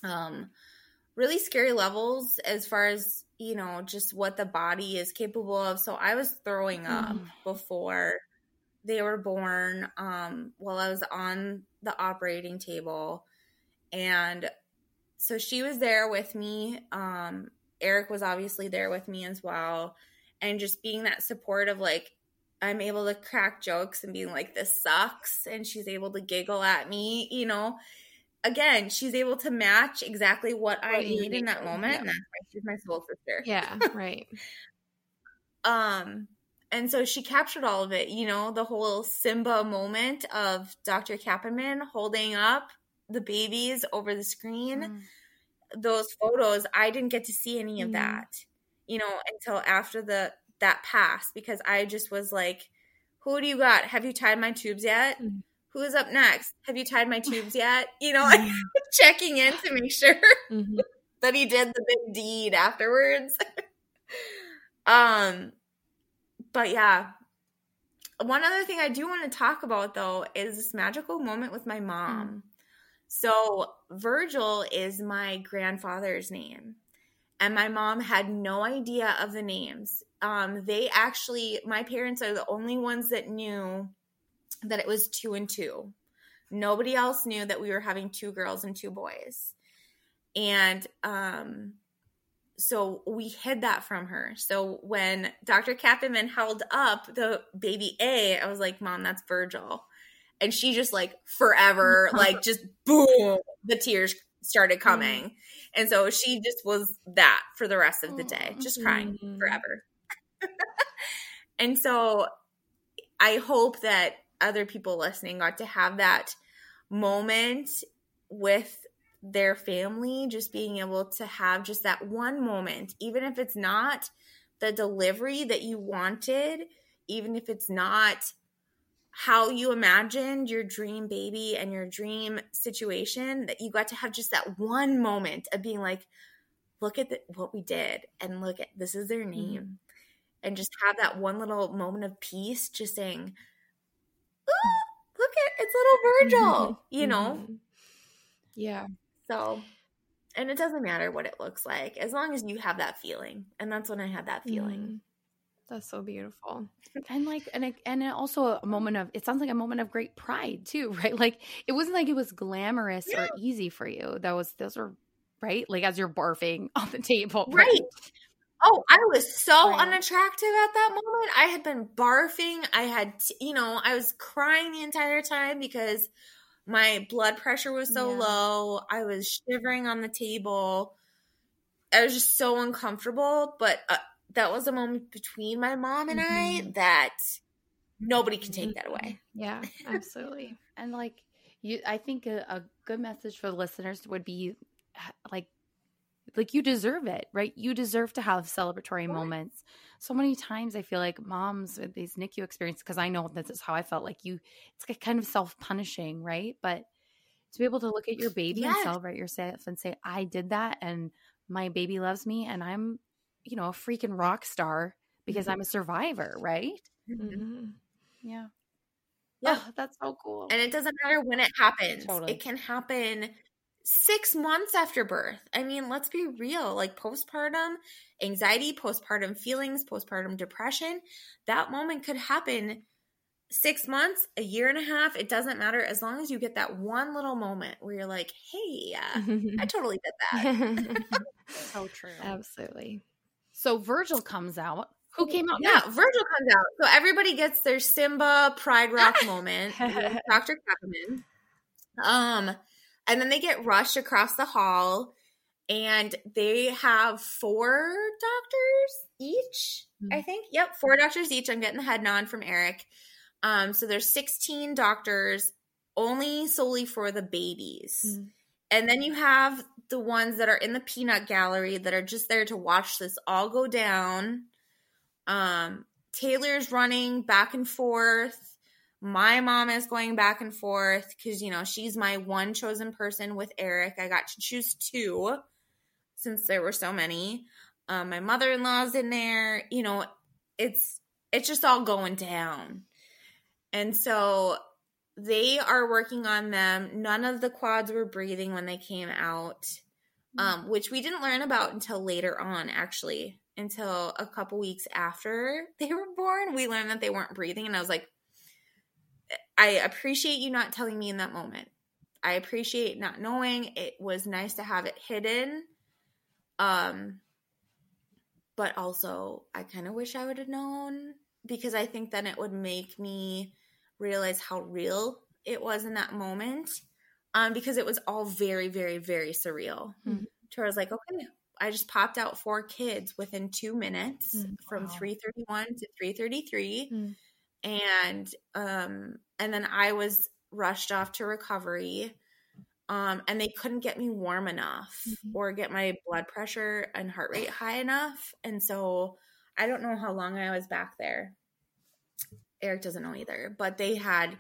Speaker 3: um, really scary levels as far as, you know, just what the body is capable of. So I was throwing up mm. before they were born um, while I was on the operating table. And so she was there with me. Um, Eric was obviously there with me as well. And just being that support of like, I'm able to crack jokes and being like, this sucks. And she's able to giggle at me, you know. Again, she's able to match exactly what, what I need in that moment. Yeah. And that's why she's my soul sister.
Speaker 1: Yeah, [LAUGHS] right.
Speaker 3: um, and so she captured all of it, you know, the whole Simba moment of Dr. Kappenman holding up the babies over the screen. Mm. Those photos, I didn't get to see any of mm. that, you know, until after the that pass because I just was like, who do you got? Have you tied my tubes yet? Mm. Who's up next? Have you tied my [SIGHS] tubes yet? You know, like [LAUGHS] checking in to make sure mm-hmm. [LAUGHS] that he did the big deed afterwards. [LAUGHS] um, but yeah, one other thing I do want to talk about though is this magical moment with my mom. Mm. So, Virgil is my grandfather's name, and my mom had no idea of the names. Um, they actually, my parents are the only ones that knew that it was two and two. Nobody else knew that we were having two girls and two boys. And um, so we hid that from her. So when Dr. Kappenman held up the baby A, I was like, Mom, that's Virgil. And she just like forever, [LAUGHS] like just boom, the tears started coming. Mm. And so she just was that for the rest of the day, just crying mm. forever. [LAUGHS] and so I hope that other people listening got to have that moment with their family, just being able to have just that one moment, even if it's not the delivery that you wanted, even if it's not how you imagined your dream baby and your dream situation, that you got to have just that one moment of being like, look at the, what we did and look at this is their name. Mm-hmm. Mm-hmm. And just have that one little moment of peace, just saying, oh, look at it's little Virgil, mm-hmm. you know? Mm-hmm.
Speaker 1: Yeah.
Speaker 3: So, and it doesn't matter what it looks like as long as you have that feeling. And that's when I had that feeling. Mm.
Speaker 1: That's so beautiful.
Speaker 2: And like and and also a moment of it sounds like a moment of great pride too, [LAUGHS] right? Like it wasn't like it was glamorous yeah. or easy for you. That was those were right? Like as you're barfing [LAUGHS] on the table.
Speaker 3: Right. right. Oh, I was so unattractive at that moment. I had been barfing. I had, you know, I was crying the entire time because my blood pressure was so yeah. low. I was shivering on the table. I was just so uncomfortable. But uh, that was a moment between my mom and mm-hmm. I that nobody can take that away.
Speaker 1: Mm-hmm. Yeah, absolutely.
Speaker 2: and like you, I think a, a good message for the listeners would be like like you deserve it, right? You deserve to have celebratory moments. So many times I feel like moms with these NICU experiences, because I know this is how I felt like you, it's kind of self punishing, right? But to be able to look at your [LAUGHS] baby yes. and celebrate yourself and say, I did that and my baby loves me and I'm, you know, a freaking rock star because mm-hmm. I'm a survivor, right? Mm-hmm. Yeah.
Speaker 3: Yeah, oh, that's so cool. And it doesn't matter when it happens. Totally. It can happen six months after birth. I mean, let's be real like postpartum anxiety, postpartum feelings, postpartum depression, that moment could happen six months, a year and a half. It doesn't matter as long as you get that one little moment where you're like, hey, uh, I [LAUGHS] totally did that. [LAUGHS]
Speaker 2: so true.
Speaker 1: Absolutely.
Speaker 2: So Virgil comes out. Who came out?
Speaker 3: Yeah, Virgil comes out. So everybody gets their Simba Pride Rock [LAUGHS] moment. Dr. Kappenman. Um, and then they get rushed across the hall and they have four doctors each, mm-hmm. I think. Yep, four doctors each. I'm getting the head nod from Eric. Um, so there's 16 doctors only solely for the babies. Mm-hmm. And then you have the ones that are in the peanut gallery that are just there to watch this all go down. Um, Taylor's running back and forth My mom is going back and forth because, you know, she's my one chosen person with Eric. I got to choose two since there were so many. Um, my mother in law's in there. You know, it's it's just all going down. And so they are working on them. None of the quads were breathing when they came out, um, which we didn't learn about until later on, actually, until a couple weeks after [LAUGHS] they were born. We learned that they weren't breathing, and I was like, I appreciate you not telling me in that moment. I appreciate not knowing. It was nice to have it hidden. Um, but also, I kind of wish I would have known because I think then it would make me realize how real it was in that moment. Um, because it was all very, very, very surreal. Mm-hmm. Where I was like, okay, I just popped out four kids within two minutes mm, from 331 to 333. Mm. And um and then I was rushed off to recovery. Um, and they couldn't get me warm enough mm-hmm. or get my blood pressure and heart rate high enough. And so I don't know how long I was back there. Eric doesn't know either, but they had,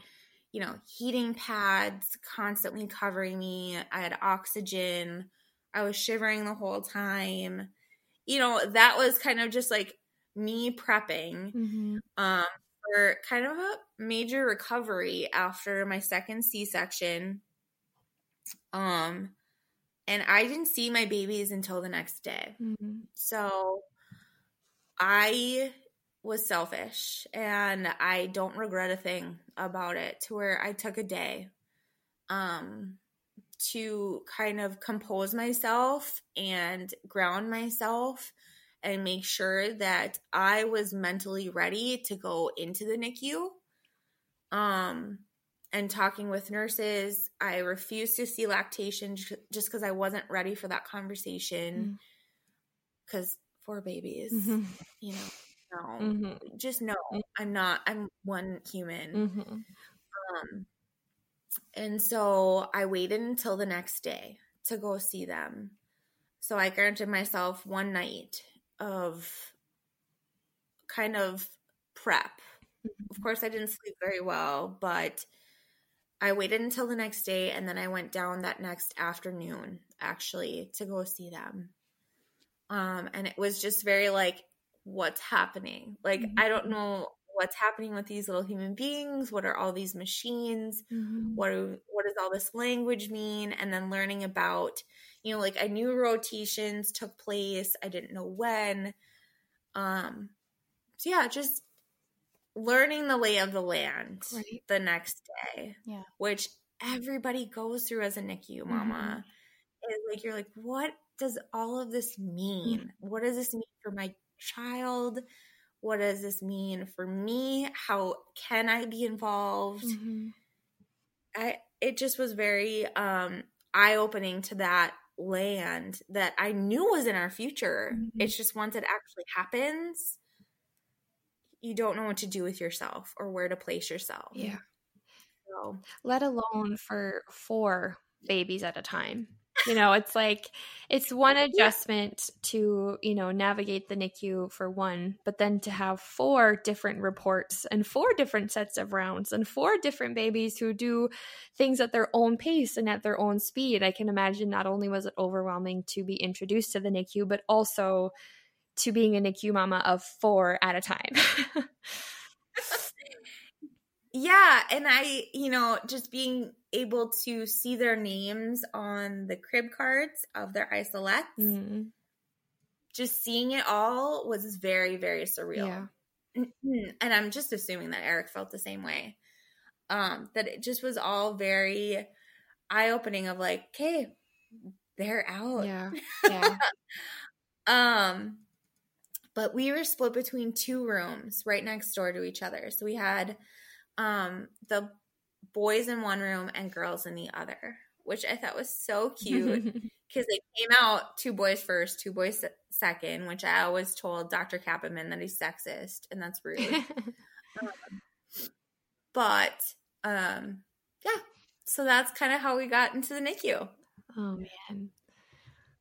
Speaker 3: you know, heating pads constantly covering me. I had oxygen. I was shivering the whole time. You know, that was kind of just like me prepping mm-hmm. um, for kind of a major recovery after my second C section. Um, and I didn't see my babies until the next day. Mm-hmm. So I was selfish and I don't regret a thing about it to where I took a day um to kind of compose myself and ground myself and make sure that I was mentally ready to go into the NICU. Um and talking with nurses, I refused to see lactation just because I wasn't ready for that conversation. Because mm. for babies, mm-hmm. you know, no, mm-hmm. just no, mm. I'm not. I'm one human. Mm-hmm. Um, and so I waited until the next day to go see them. So I granted myself one night of kind of prep. Of mm-hmm. course, I didn't sleep very well, but I waited until the next day and then I went down that next afternoon actually to go see them. Um, and it was just very like what's happening. Like, mm-hmm. I don't know what's happening with these little human beings. What are all these machines? Mm-hmm. What are, what does all this language mean? And then learning about, you know, like I knew rotations took place. I didn't know when. Um, so yeah, just learning the lay of the land right. the next day.
Speaker 2: Yeah,
Speaker 3: which everybody goes through as a NICU mama. Mm-hmm. like you're like, what does all of this mean? Mm-hmm. What does this mean for my child? What does this mean for me? How can I be involved? Mm-hmm. I it just was very um eye-opening to that land that I knew was in our future. Mm-hmm. It's just once it actually happens, you don't know what to do with yourself or where to place yourself.
Speaker 1: Yeah. So. Let alone for four babies at a time you know it's like it's one adjustment to you know navigate the nicu for one but then to have four different reports and four different sets of rounds and four different babies who do things at their own pace and at their own speed. I can imagine not only was it overwhelming to be introduced to the nicu but also to being a nicu mama of four at a time [LAUGHS]
Speaker 3: yeah and i you know just being able to see their names on the crib cards of their isolettes mm-hmm. just seeing it all was very very surreal. Yeah. And i'm just assuming that eric felt the same way. Um that it just was all very eye-opening of like okay they're out.
Speaker 1: Yeah yeah. [LAUGHS]
Speaker 3: Um but we were split between two rooms right next door to each other. So we had um, the boys in one room and girls in the other, which I thought was so cute [LAUGHS] because they came out two boys first, two boys second, which I always told Dr. Kappenman that he's sexist and that's rude. [LAUGHS] um, but um, yeah, so that's kind of how we got into the NICU.
Speaker 1: Oh man.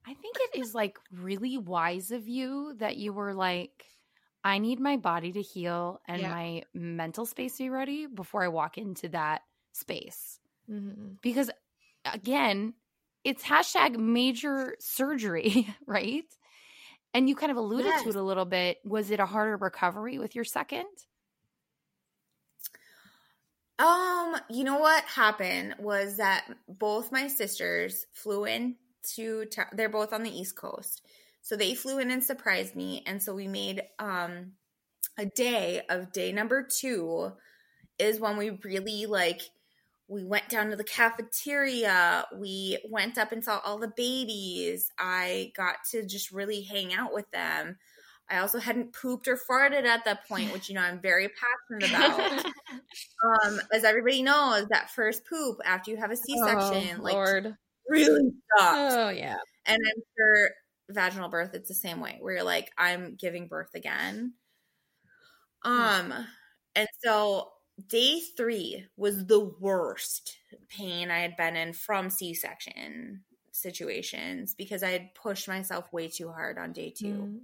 Speaker 2: I think it is like really wise of you that you were like, I need my body to heal and yeah. my mental space to be ready before I walk into that space. Mm-hmm. Because again, it's hashtag major surgery, [LAUGHS] right? And you kind of alluded yes. to it a little bit. Was it a harder recovery with your second?
Speaker 3: Um, you know what happened was that both my sisters flew in to they're both on the East Coast. So they flew in and surprised me and so we made um a day of day number 2 is when we really like we went down to the cafeteria. We went up and saw all the babies. I got to just really hang out with them. I also hadn't pooped or farted at that point, which you know I'm very passionate about. [LAUGHS] um, as everybody knows, that first poop after you have a C-section, oh, like Lord. really sucks.
Speaker 1: Oh yeah.
Speaker 3: And I'm sure vaginal birth, it's the same way. Where you're like, I'm giving birth again. Um, and so day three was the worst pain I had been in from C section situations because I had pushed myself way too hard on day two.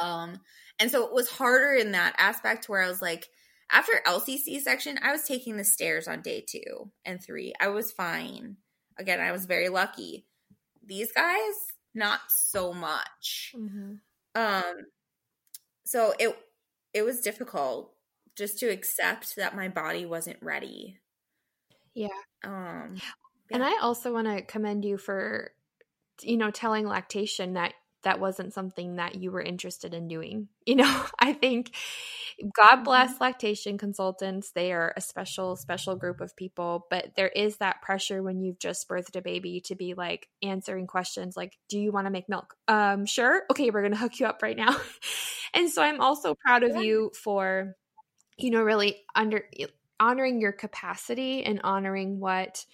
Speaker 3: Mm. Um, and so it was harder in that aspect where I was like, after LCC section, I was taking the stairs on day two and three. I was fine. Again, I was very lucky. These guys, not so much. Mm-hmm. Um, so it it was difficult just to accept that my body wasn't ready.
Speaker 1: Yeah. Um yeah. and I also want to commend you for you know telling lactation that that wasn't something that you were interested in doing. [LAUGHS] You know, I think God mm-hmm. bless lactation consultants. They are a special, special group of people, but there is that pressure when you've just birthed a baby to be like answering questions like, Do you want to make milk? Um, sure. Okay, we're going [LAUGHS] to hook you up right now. and so I'm also proud of you for you know, really under honoring your capacity and honoring what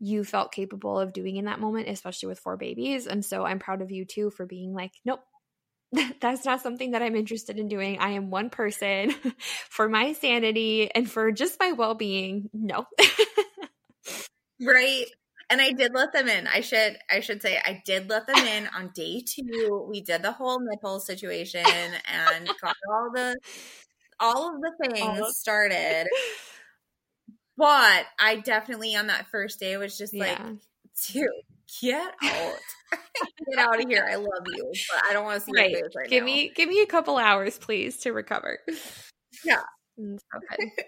Speaker 1: you felt capable of doing in that moment, especially with four babies. And so I'm proud of you too for being like, nope, [LAUGHS] that's not something that I'm interested in doing. I am one person [LAUGHS] for my sanity and for just my well being. No. [LAUGHS]
Speaker 3: right. And I did let them in. I should I should say I did let them in on day two. We did the whole nipple situation and got all the all of the things started. But I definitely on that first day was just yeah. like, dude, get [LAUGHS] out. get out of here. I love you, but I don't want to see right. your face right
Speaker 1: give
Speaker 3: now.
Speaker 1: me give me a couple hours, please, to recover. [LAUGHS]
Speaker 3: Yeah. Mm, okay. [LAUGHS]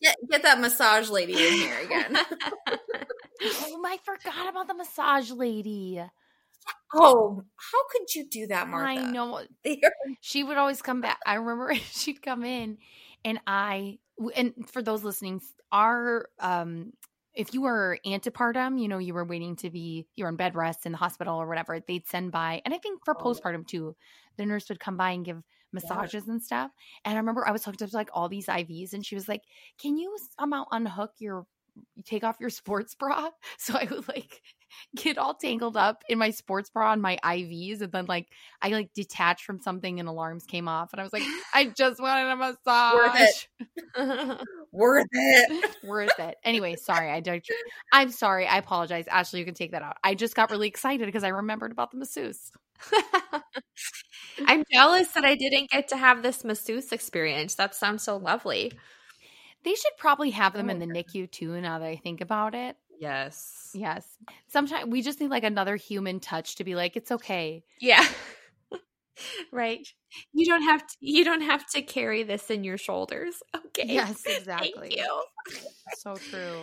Speaker 3: Get, get that massage lady in here again.
Speaker 2: oh, I forgot about the massage lady.
Speaker 3: Oh, how could you do that, Martha?
Speaker 2: I know. she would always come back. I remember she'd come in and I and for those listening, our um if you were antepartum, you know, you were waiting to be you're on bed rest in the hospital or whatever, they'd send by and I think for oh. postpartum too, the nurse would come by and give massages yeah. and stuff. And I remember I was hooked up to like all these IVs and she was like, Can you somehow unhook your take off your sports bra? [LAUGHS] So I would like [LAUGHS] get all tangled up in my sports bra and my IVs. And then like I like detached from something and alarms came off. And I was like, [GASPS] I just wanted a massage.
Speaker 3: Worth it. [LAUGHS] Worth it. [LAUGHS]
Speaker 2: Worth it. Anyway, sorry. I don't I'm sorry. I apologize. Ashley, you can take that out. I just got really excited because I remembered about the masseuse.
Speaker 1: I'm jealous that I didn't get to have this masseuse experience. That sounds so lovely.
Speaker 2: They should probably have them in the oh. NICU too now that I think about it.
Speaker 1: Yes.
Speaker 2: Yes. Sometimes we just need like another human touch to be like, it's okay.
Speaker 1: Yeah. [LAUGHS] right. You don't have to you don't have to carry this in your shoulders. [LAUGHS] Okay.
Speaker 2: Yes, exactly. Thank you. so true.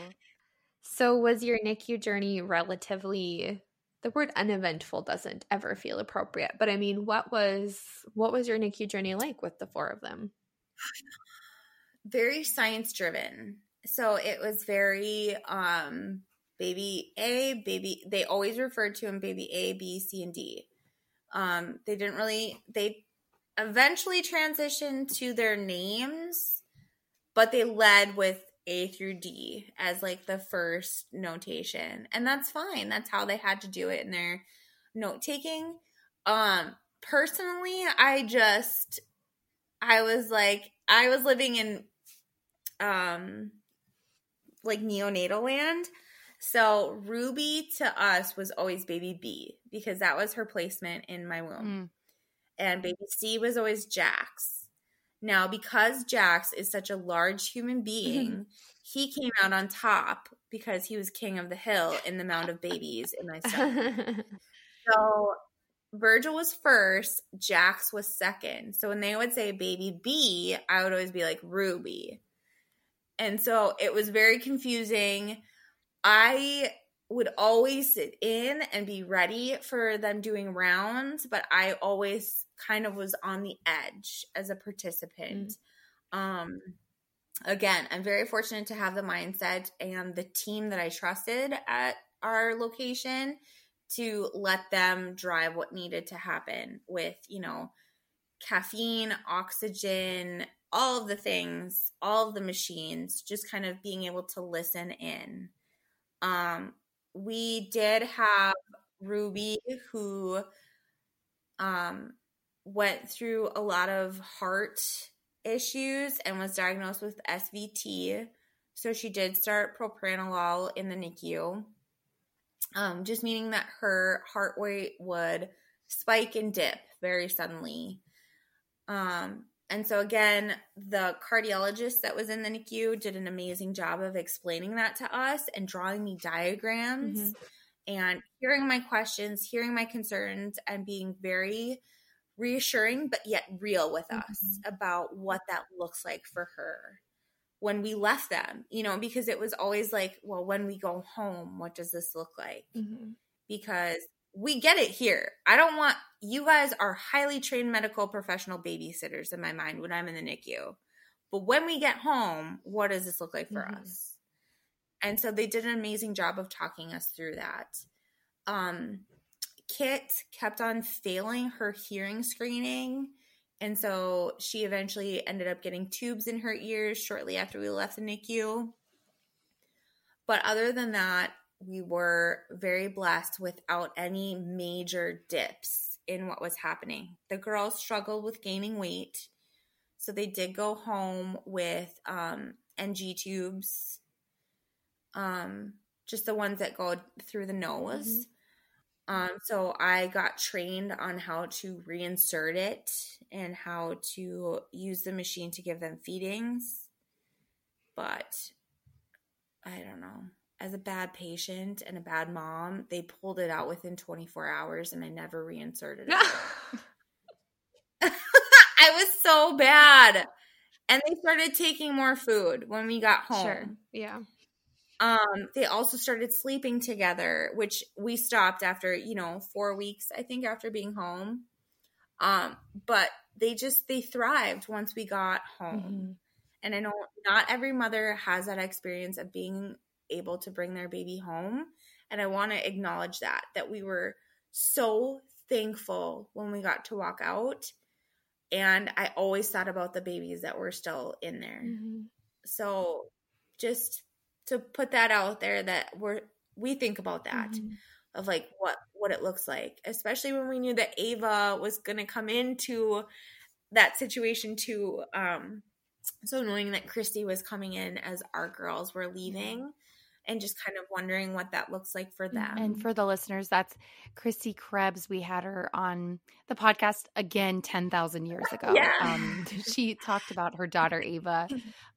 Speaker 1: So was your NICU journey relatively the word uneventful doesn't ever feel appropriate, but I mean, what was what was your NICU journey like with the four of them? [SIGHS]
Speaker 3: Very science driven so it was very um baby A, baby they always referred to him baby A, B, C, and D. Um they didn't really they eventually transitioned to their names, but they led with A through D as like the first notation. And that's fine. That's how they had to do it in their note taking. Um personally, I just I was like I was living in um like neonatal land. So Ruby to us was always baby B because that was her placement in my womb. Mm. and baby C was always Jax. Now, because Jax is such a large human being, [LAUGHS] he came out on top because he was king of the hill in the mound of babies in my son. [LAUGHS] so Virgil was first, Jax was second. So when they would say baby B, I would always be like Ruby. And so it was very confusing. I would always sit in and be ready for them doing rounds, but I always kind of was on the edge as a participant. Mm. Um again, I'm very fortunate to have the mindset and the team that I trusted at our location to let them drive what needed to happen with, you know, caffeine, oxygen, all of the things, all of the machines, just kind of being able to listen in. Um, we did have Ruby who um, went through a lot of heart issues and was diagnosed with SVT. So she did start propranolol in the NICU, um, just meaning that her heart rate would spike and dip very suddenly. Um, and so, again, the cardiologist that was in the NICU did an amazing job of explaining that to us and drawing me diagrams mm-hmm. and hearing my questions, hearing my concerns, and being very reassuring, but yet real with mm-hmm. us about what that looks like for her when we left them, you know, because it was always like, well, when we go home, what does this look like? Mm-hmm. Because we get it here. I don't want you guys are highly trained medical professional babysitters in my mind when I'm in the NICU. But when we get home, what does this look like for mm-hmm. us? And so they did an amazing job of talking us through that. Um, Kit kept on failing her hearing screening. And so she eventually ended up getting tubes in her ears shortly after we left the NICU. But other than that, we were very blessed without any major dips in what was happening. The girls struggled with gaining weight, so they did go home with um, NG tubes, um, just the ones that go through the nose. Mm-hmm. Um, so I got trained on how to reinsert it and how to use the machine to give them feedings. But I don't know as a bad patient and a bad mom, they pulled it out within 24 hours and I never reinserted it. [LAUGHS] [LAUGHS] I was so bad. And they started taking more food when we got home. Sure.
Speaker 1: Yeah.
Speaker 3: Um, they also started sleeping together, which we stopped after, you know, four weeks, I think, after being home. Um, but they just they thrived once we got home. Mm-hmm. And I know not every mother has that experience of being able to bring their baby home. And I want to acknowledge that, that we were so thankful when we got to walk out. And I always thought about the babies that were still in there. Mm-hmm. So just to put that out there that we're, we think about that mm-hmm. of like what, what it looks like, especially when we knew that Ava was going to come into that situation too. Um, so knowing that Christy was coming in as our girls were leaving, and just kind of wondering what that looks like for them.
Speaker 2: And for the listeners, that's Christy Krebs. We had her on the podcast again 10,000 [LAUGHS] years ago.
Speaker 3: Yeah.
Speaker 2: Um, [LAUGHS] she talked about her daughter, Ava,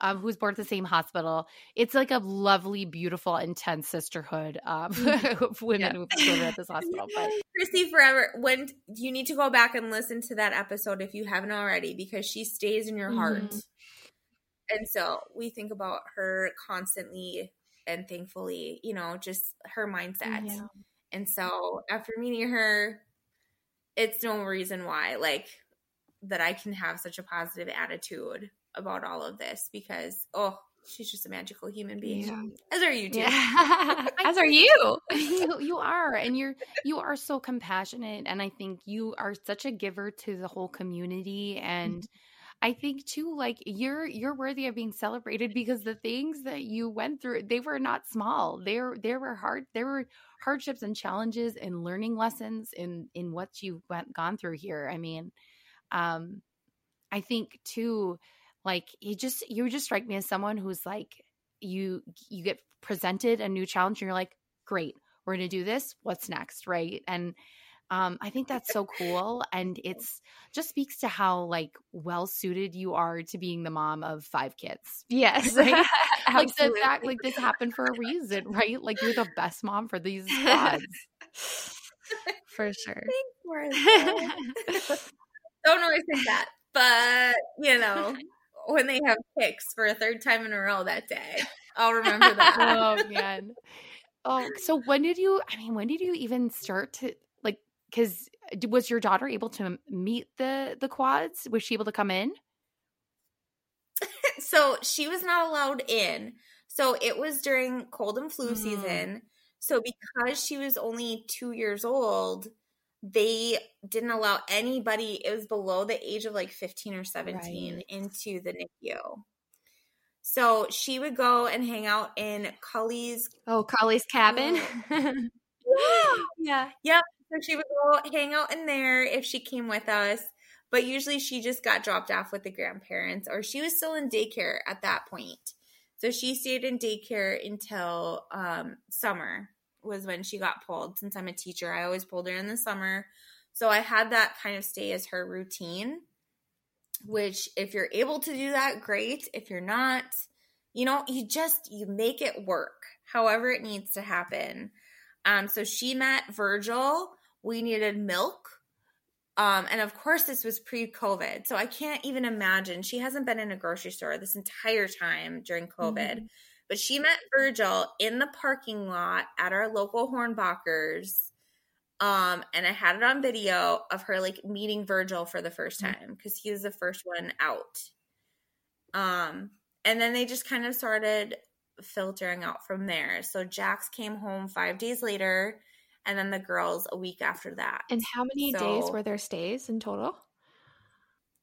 Speaker 2: um, who was born at the same hospital. It's like a lovely, beautiful, intense sisterhood um, [LAUGHS] of women yeah. who've been at this hospital. But
Speaker 3: Christy Forever, when you need to go back and listen to that episode if you haven't already, because she stays in your heart. Mm-hmm. And so we think about her constantly and thankfully, you know, just her mindset. Yeah. And so after meeting her, it's no reason why, like, that I can have such a positive attitude about all of this because, oh, she's just a magical human being. Yeah. As are you too. Yeah. [LAUGHS]
Speaker 1: As are you.
Speaker 2: you. You are. And you're you are so compassionate. And I think you are such a giver to the whole community and mm-hmm I think too, like you're you're worthy of being celebrated because the things that you went through, they were not small. There there were hard there were hardships and challenges and learning lessons in in what you went gone through here. I mean, um, I think too, like you just you just strike me as someone who's like you you get presented a new challenge and you're like, great, we're gonna do this. What's next, right? And Um, I think that's so cool. And it's just speaks to how like well suited you are to being the mom of five kids.
Speaker 1: Yes.
Speaker 2: Right? [LAUGHS] [LAUGHS] like the fact like this happened for a reason, right? Like you're the best mom for these [LAUGHS] pods.
Speaker 1: for sure.
Speaker 3: Don't always think that. But you know, when they have picks for a third time in a row that day. I'll remember that.
Speaker 2: oh man. Oh, so when did you I mean, when did you even start to because was your daughter able to meet the the quads? Was she able to come in? [LAUGHS]
Speaker 3: so she was not allowed in. So it was during cold and flu mm. season. So because she was only two years old, they didn't allow anybody. It was below the age of like fifteen or seventeen right. into the NICU. So she would go and hang out in Cully's.
Speaker 1: Oh, Cully's cabin. [LAUGHS]
Speaker 3: yeah. yeah. Yep. So she would go hang out in there if she came with us. But usually she just got dropped off with the grandparents or she was still in daycare at that point. So she stayed in daycare until um, summer was when she got pulled. Since I'm a teacher, I always pulled her in the summer. So I had that kind of stay as her routine, which if you're able to do that, great. If you're not, you know, you just you make it work however it needs to happen. Um, so she met Virgil we needed milk. Um, and of course, this was pre COVID. So I can't even imagine. She hasn't been in a grocery store this entire time during COVID. Mm-hmm. But she met Virgil in the parking lot at our local Hornbacher's. Um, and I had it on video of her like meeting Virgil for the first mm-hmm. time because he was the first one out. Um, and then they just kind of started filtering out from there. So Jax came home five days later and then the girls a week after that.
Speaker 1: And how many so, days were there stays in total?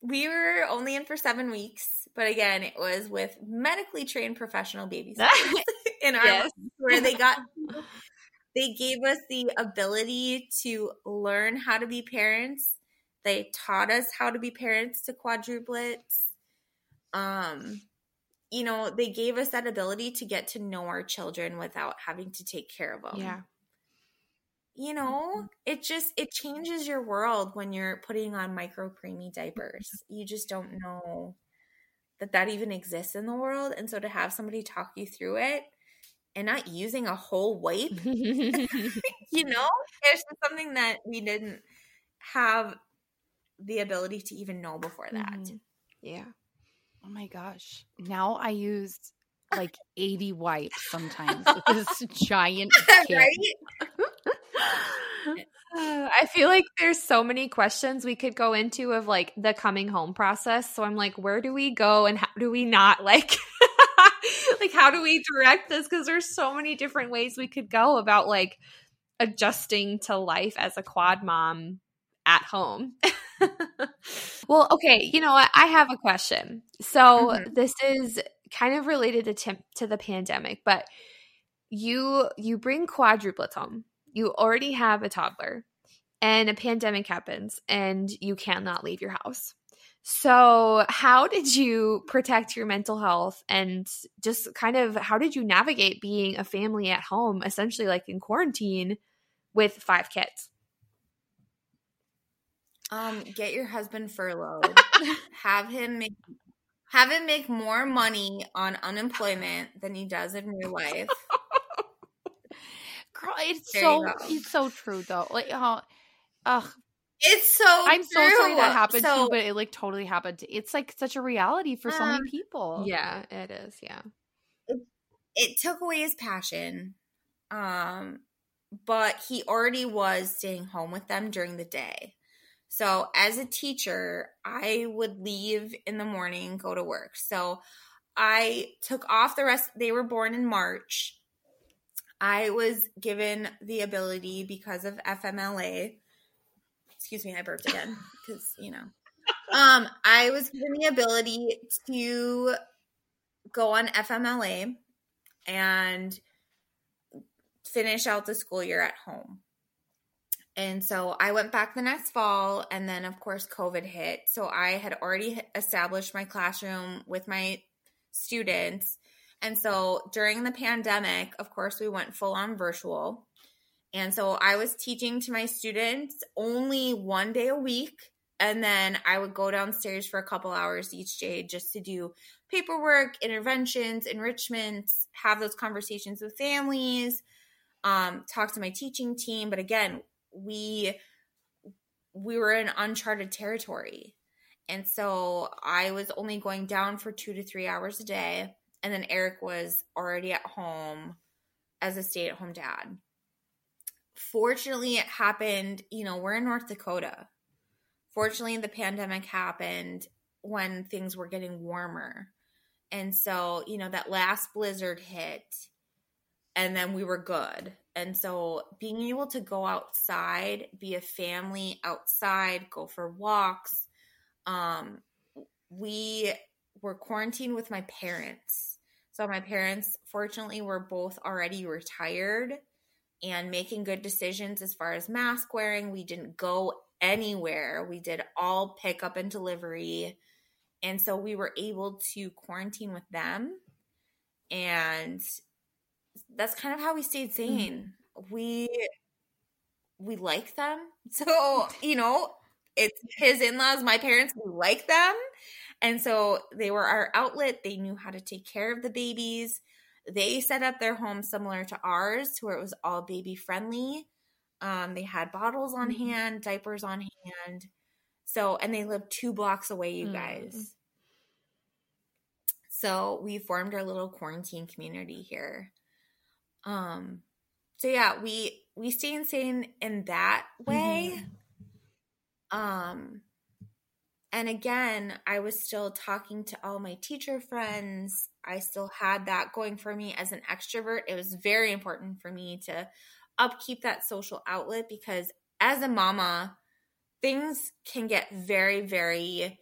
Speaker 3: We were only in for seven weeks, but again, it was with medically trained professional babysitters [LAUGHS] [LAUGHS] in our yes. where they got [LAUGHS] they gave us the ability to learn how to be parents. They taught us how to be parents to quadruplets. Um, you know, they gave us that ability to get to know our children without having to take care of them.
Speaker 1: Yeah
Speaker 3: you know mm-hmm. it just it changes your world when you're putting on micro preemie diapers [LAUGHS] you just don't know that that even exists in the world and so to have somebody talk you through it and not using a whole wipe [LAUGHS] [LAUGHS] you know it's something that we didn't have the ability to even know before that mm-hmm.
Speaker 1: yeah
Speaker 2: oh my gosh now i use like 80 wipes sometimes with this giant kit. right [LAUGHS] [LAUGHS]
Speaker 1: I feel like there's so many questions we could go into of like the coming home process. So I'm like, where do we go and how do we not [LAUGHS] like like how do we direct this because there's so many different ways we could go about like adjusting to life as a quad mom at home. well, okay, you know what? I have a question. So mm-hmm. this is kind of related to t- to the pandemic, but you you bring quadruplets home you already have a toddler and a pandemic happens and you cannot leave your house. So, how did you protect your mental health and just kind of how did you navigate being a family at home, essentially like in quarantine with five kids?
Speaker 3: Um, get your husband furloughed. [LAUGHS] have him make have him make more money on unemployment than he does in real life.
Speaker 2: Girl, it's there so it's so true though. Like oh, ugh.
Speaker 3: It's so.
Speaker 2: I'm
Speaker 3: true.
Speaker 2: so sorry that happened so, to you, but it like totally happened. To, it's like such a reality for um, so many um, people.
Speaker 1: Yeah, it is. Yeah,
Speaker 3: it, it took away his passion, um, but he already was staying home with them during the day. So as a teacher, I would leave in the morning, go to work. So I took off the rest. They were born in March. I was given the ability because of FMLA. Excuse me, I burped again [LAUGHS] because, you know. Um, I was given the ability to go on FMLA and finish out the school year at home. And so I went back the next fall, and then, of course, COVID hit. So I had already established my classroom with my students and so during the pandemic, of course, we went full on virtual. And so I was teaching to my students only one day a week. And then I would go downstairs for a couple hours each day just to do paperwork, interventions, enrichments, have those conversations with families, um, talk to my teaching team. But again, we we were in uncharted territory. And so I was only going down for two to three hours a day. And then Eric was already at home as a stay at home dad. Fortunately, it happened, you know, we're in North Dakota. Fortunately, the pandemic happened when things were getting warmer. And so, you know, that last blizzard hit and then we were good. And so being able to go outside, be a family outside, go for walks. Um, we were quarantined with my parents. So my parents, fortunately, were both already retired and making good decisions as far as mask wearing. We didn't go anywhere. We did all pickup and delivery. And so we were able to quarantine with them. And that's kind of how we stayed mm-hmm. sane. Mm-hmm. We we like them. [LAUGHS] So, you know, it's his in-laws, my parents, we like them. And so they were our outlet. They knew how to take care of the babies. They set up their home similar to ours to where it was all baby friendly. Um, they had bottles on mm-hmm. hand, diapers on hand. So, and they lived two blocks away, you mm-hmm. guys. So we formed our little quarantine community here. Um, so yeah, we we stay insane in that way. Mm-hmm. Um, and again, I was still talking to all my teacher friends. I still had that going for me as an extrovert. It was very important for me to upkeep that social outlet because as a mama, things can get very, very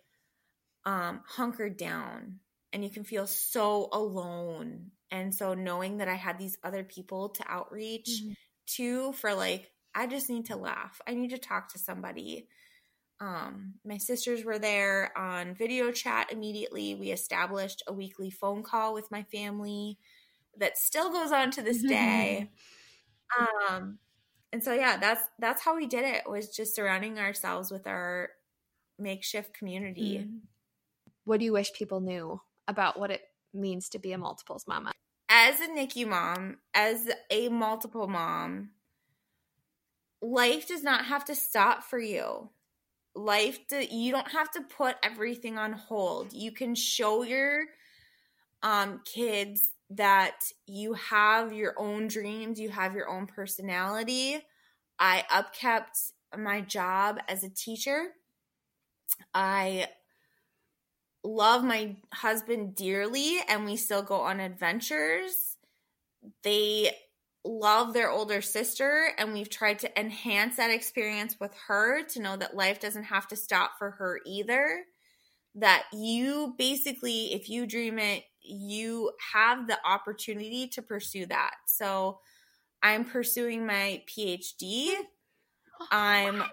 Speaker 3: um, hunkered down and you can feel so alone and so knowing that I had these other people to outreach mm-hmm. to for like, I just need to laugh. I need to talk to somebody. Um, my sisters were there on video chat immediately. We established a weekly phone call with my family that still goes on to this day. [LAUGHS] um, and so yeah, that's that's how we did it. Was just surrounding ourselves with our makeshift community. Mm-hmm.
Speaker 1: What do you wish people knew about what it means to be a multiples mama?
Speaker 3: as a NICU mom, as a multiple mom, life does not have to stop for you. Life, do, you don't have to put everything on hold. You can show your um, kids that you have your own dreams, you have your own personality. I upkept my job as a teacher. I love my husband dearly and we still go on adventures. They love their older sister and we've tried to enhance that experience with her to know that life doesn't have to stop for her either. That you basically, if you dream it, you have the opportunity to pursue that. So I'm pursuing my PhD. Oh, I'm
Speaker 2: what?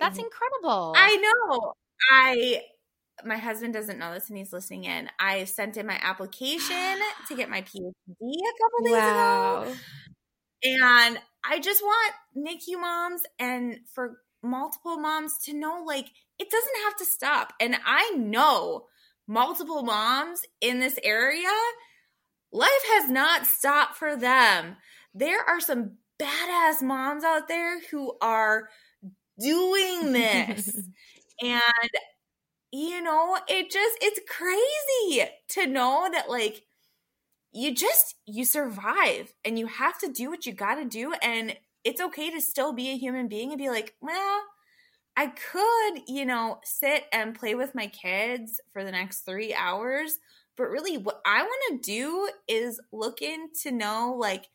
Speaker 2: That's incredible.
Speaker 3: I know. I my husband doesn't know this and he's listening in. I sent in my application to get my PhD a couple days wow. ago. And I just want NICU moms and for multiple moms to know like it doesn't have to stop. And I know multiple moms in this area, life has not stopped for them. There are some badass moms out there who are doing this. [LAUGHS] and you know, it just, it's crazy to know that, like, you just, you survive and you have to do what you got to do. And it's okay to still be a human being and be like, well, I could, you know, sit and play with my kids for the next three hours. But really, what I want to do is look in to know, like,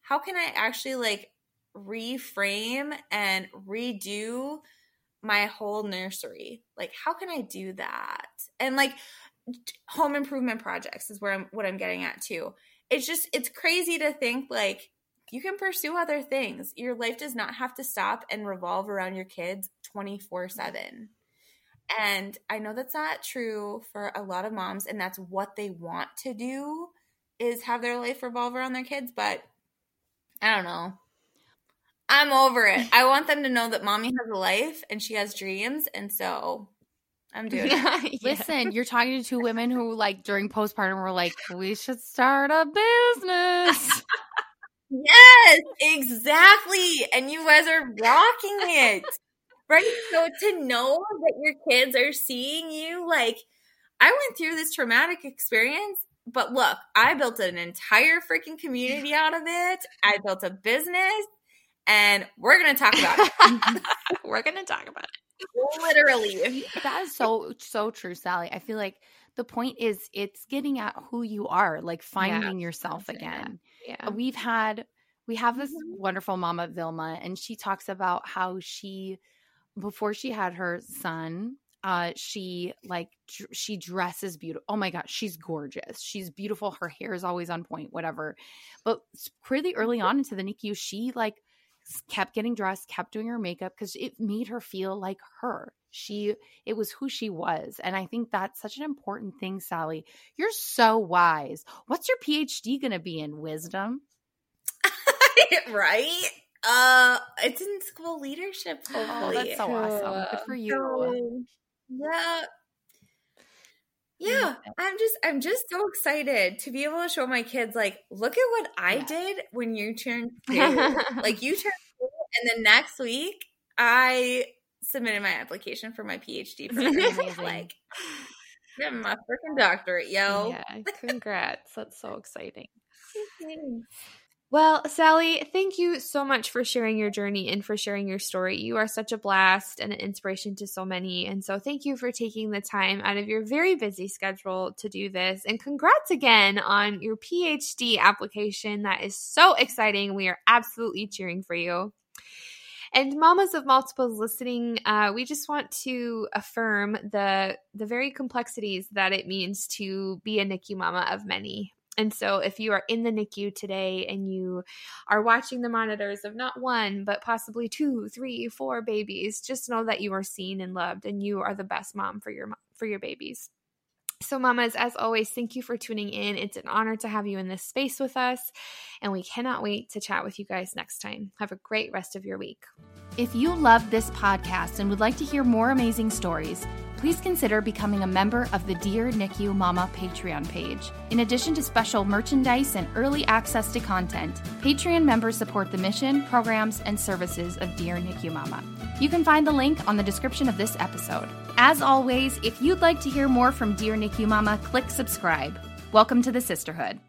Speaker 3: how can I actually, like, reframe and redo my whole nursery. Like, how can I do that? And like, home improvement projects is where I'm what I'm getting at too. It's just it's crazy to think like you can pursue other things. Your life does not have to stop and revolve around your kids 24/7. And I know that's not true for a lot of moms and that's what they want to do is have their life revolve around their kids, but I don't know. I'm over it. I want them to know that mommy has a life and she has dreams. And so I'm [LAUGHS] doing it. [LAUGHS]
Speaker 2: yeah. Listen, you're talking to two [LAUGHS] women who, like, during postpartum were like, we should start a business.
Speaker 3: yes, exactly. And you guys are rocking it. Right? So to know that your kids are seeing you, like, I went through this traumatic experience but look, I built an entire freaking community out of it. I built a business and we're going to talk about it.
Speaker 1: we're going to talk about it.
Speaker 3: Literally.
Speaker 2: That is so, so true, Sally. I feel like the point is it's getting at who you are, like finding yeah, yourself again. Yeah. We've had, we have this mm-hmm. wonderful mama, Vilma, and she talks about how she, before she had her son, uh she like dr- she dresses beautiful oh my gosh she's gorgeous she's beautiful her hair is always on point whatever but pretty early on into the NICU she like kept getting dressed kept doing her makeup because it made her feel like her. She it was who she was and i think that's such an important thing sally. You're so wise. What's your PhD gonna be in? Wisdom? [LAUGHS]
Speaker 3: Right? Uh it's in school leadership
Speaker 2: hopefully. oh that's so awesome. Good for you.
Speaker 3: Yeah. Yeah, I'm just I'm just so excited to be able to show my kids like look at what I yeah. did when you turned [LAUGHS] two. like you turned two and then next week I submitted my application for my PhD [LAUGHS] program. like I'm my freaking doctorate, yo.
Speaker 1: Yeah, congrats. That's so exciting. [LAUGHS] Well, Sally, thank you so much for sharing your journey and for sharing your story. You are such a blast and an inspiration to so many. And so, thank you for taking the time out of your very busy schedule to do this. And congrats again on your PhD application. That is so exciting. We are absolutely cheering for you. And mamas of multiples listening, uh, we just want to affirm the the very complexities that it means to be a NICU mama of many. And so, if you are in the NICU today and you are watching the monitors of not one, but possibly two, three, four babies, just know that you are seen and loved, and you are the best mom for your for your babies. So, mamas, as always, thank you for tuning in. It's an honor to have you in this space with us, and we cannot wait to chat with you guys next time. Have a great rest of your week.
Speaker 2: If you love this podcast and would like to hear more amazing stories, please consider becoming a member of the Dear NICU Mama Patreon page. In addition to special merchandise and early access to content, Patreon members support the mission, programs, and services of Dear NICU Mama. You can find the link on the description of this episode. As always, if you'd like to hear more from Dear NICU Mama, click subscribe. Welcome to the sisterhood.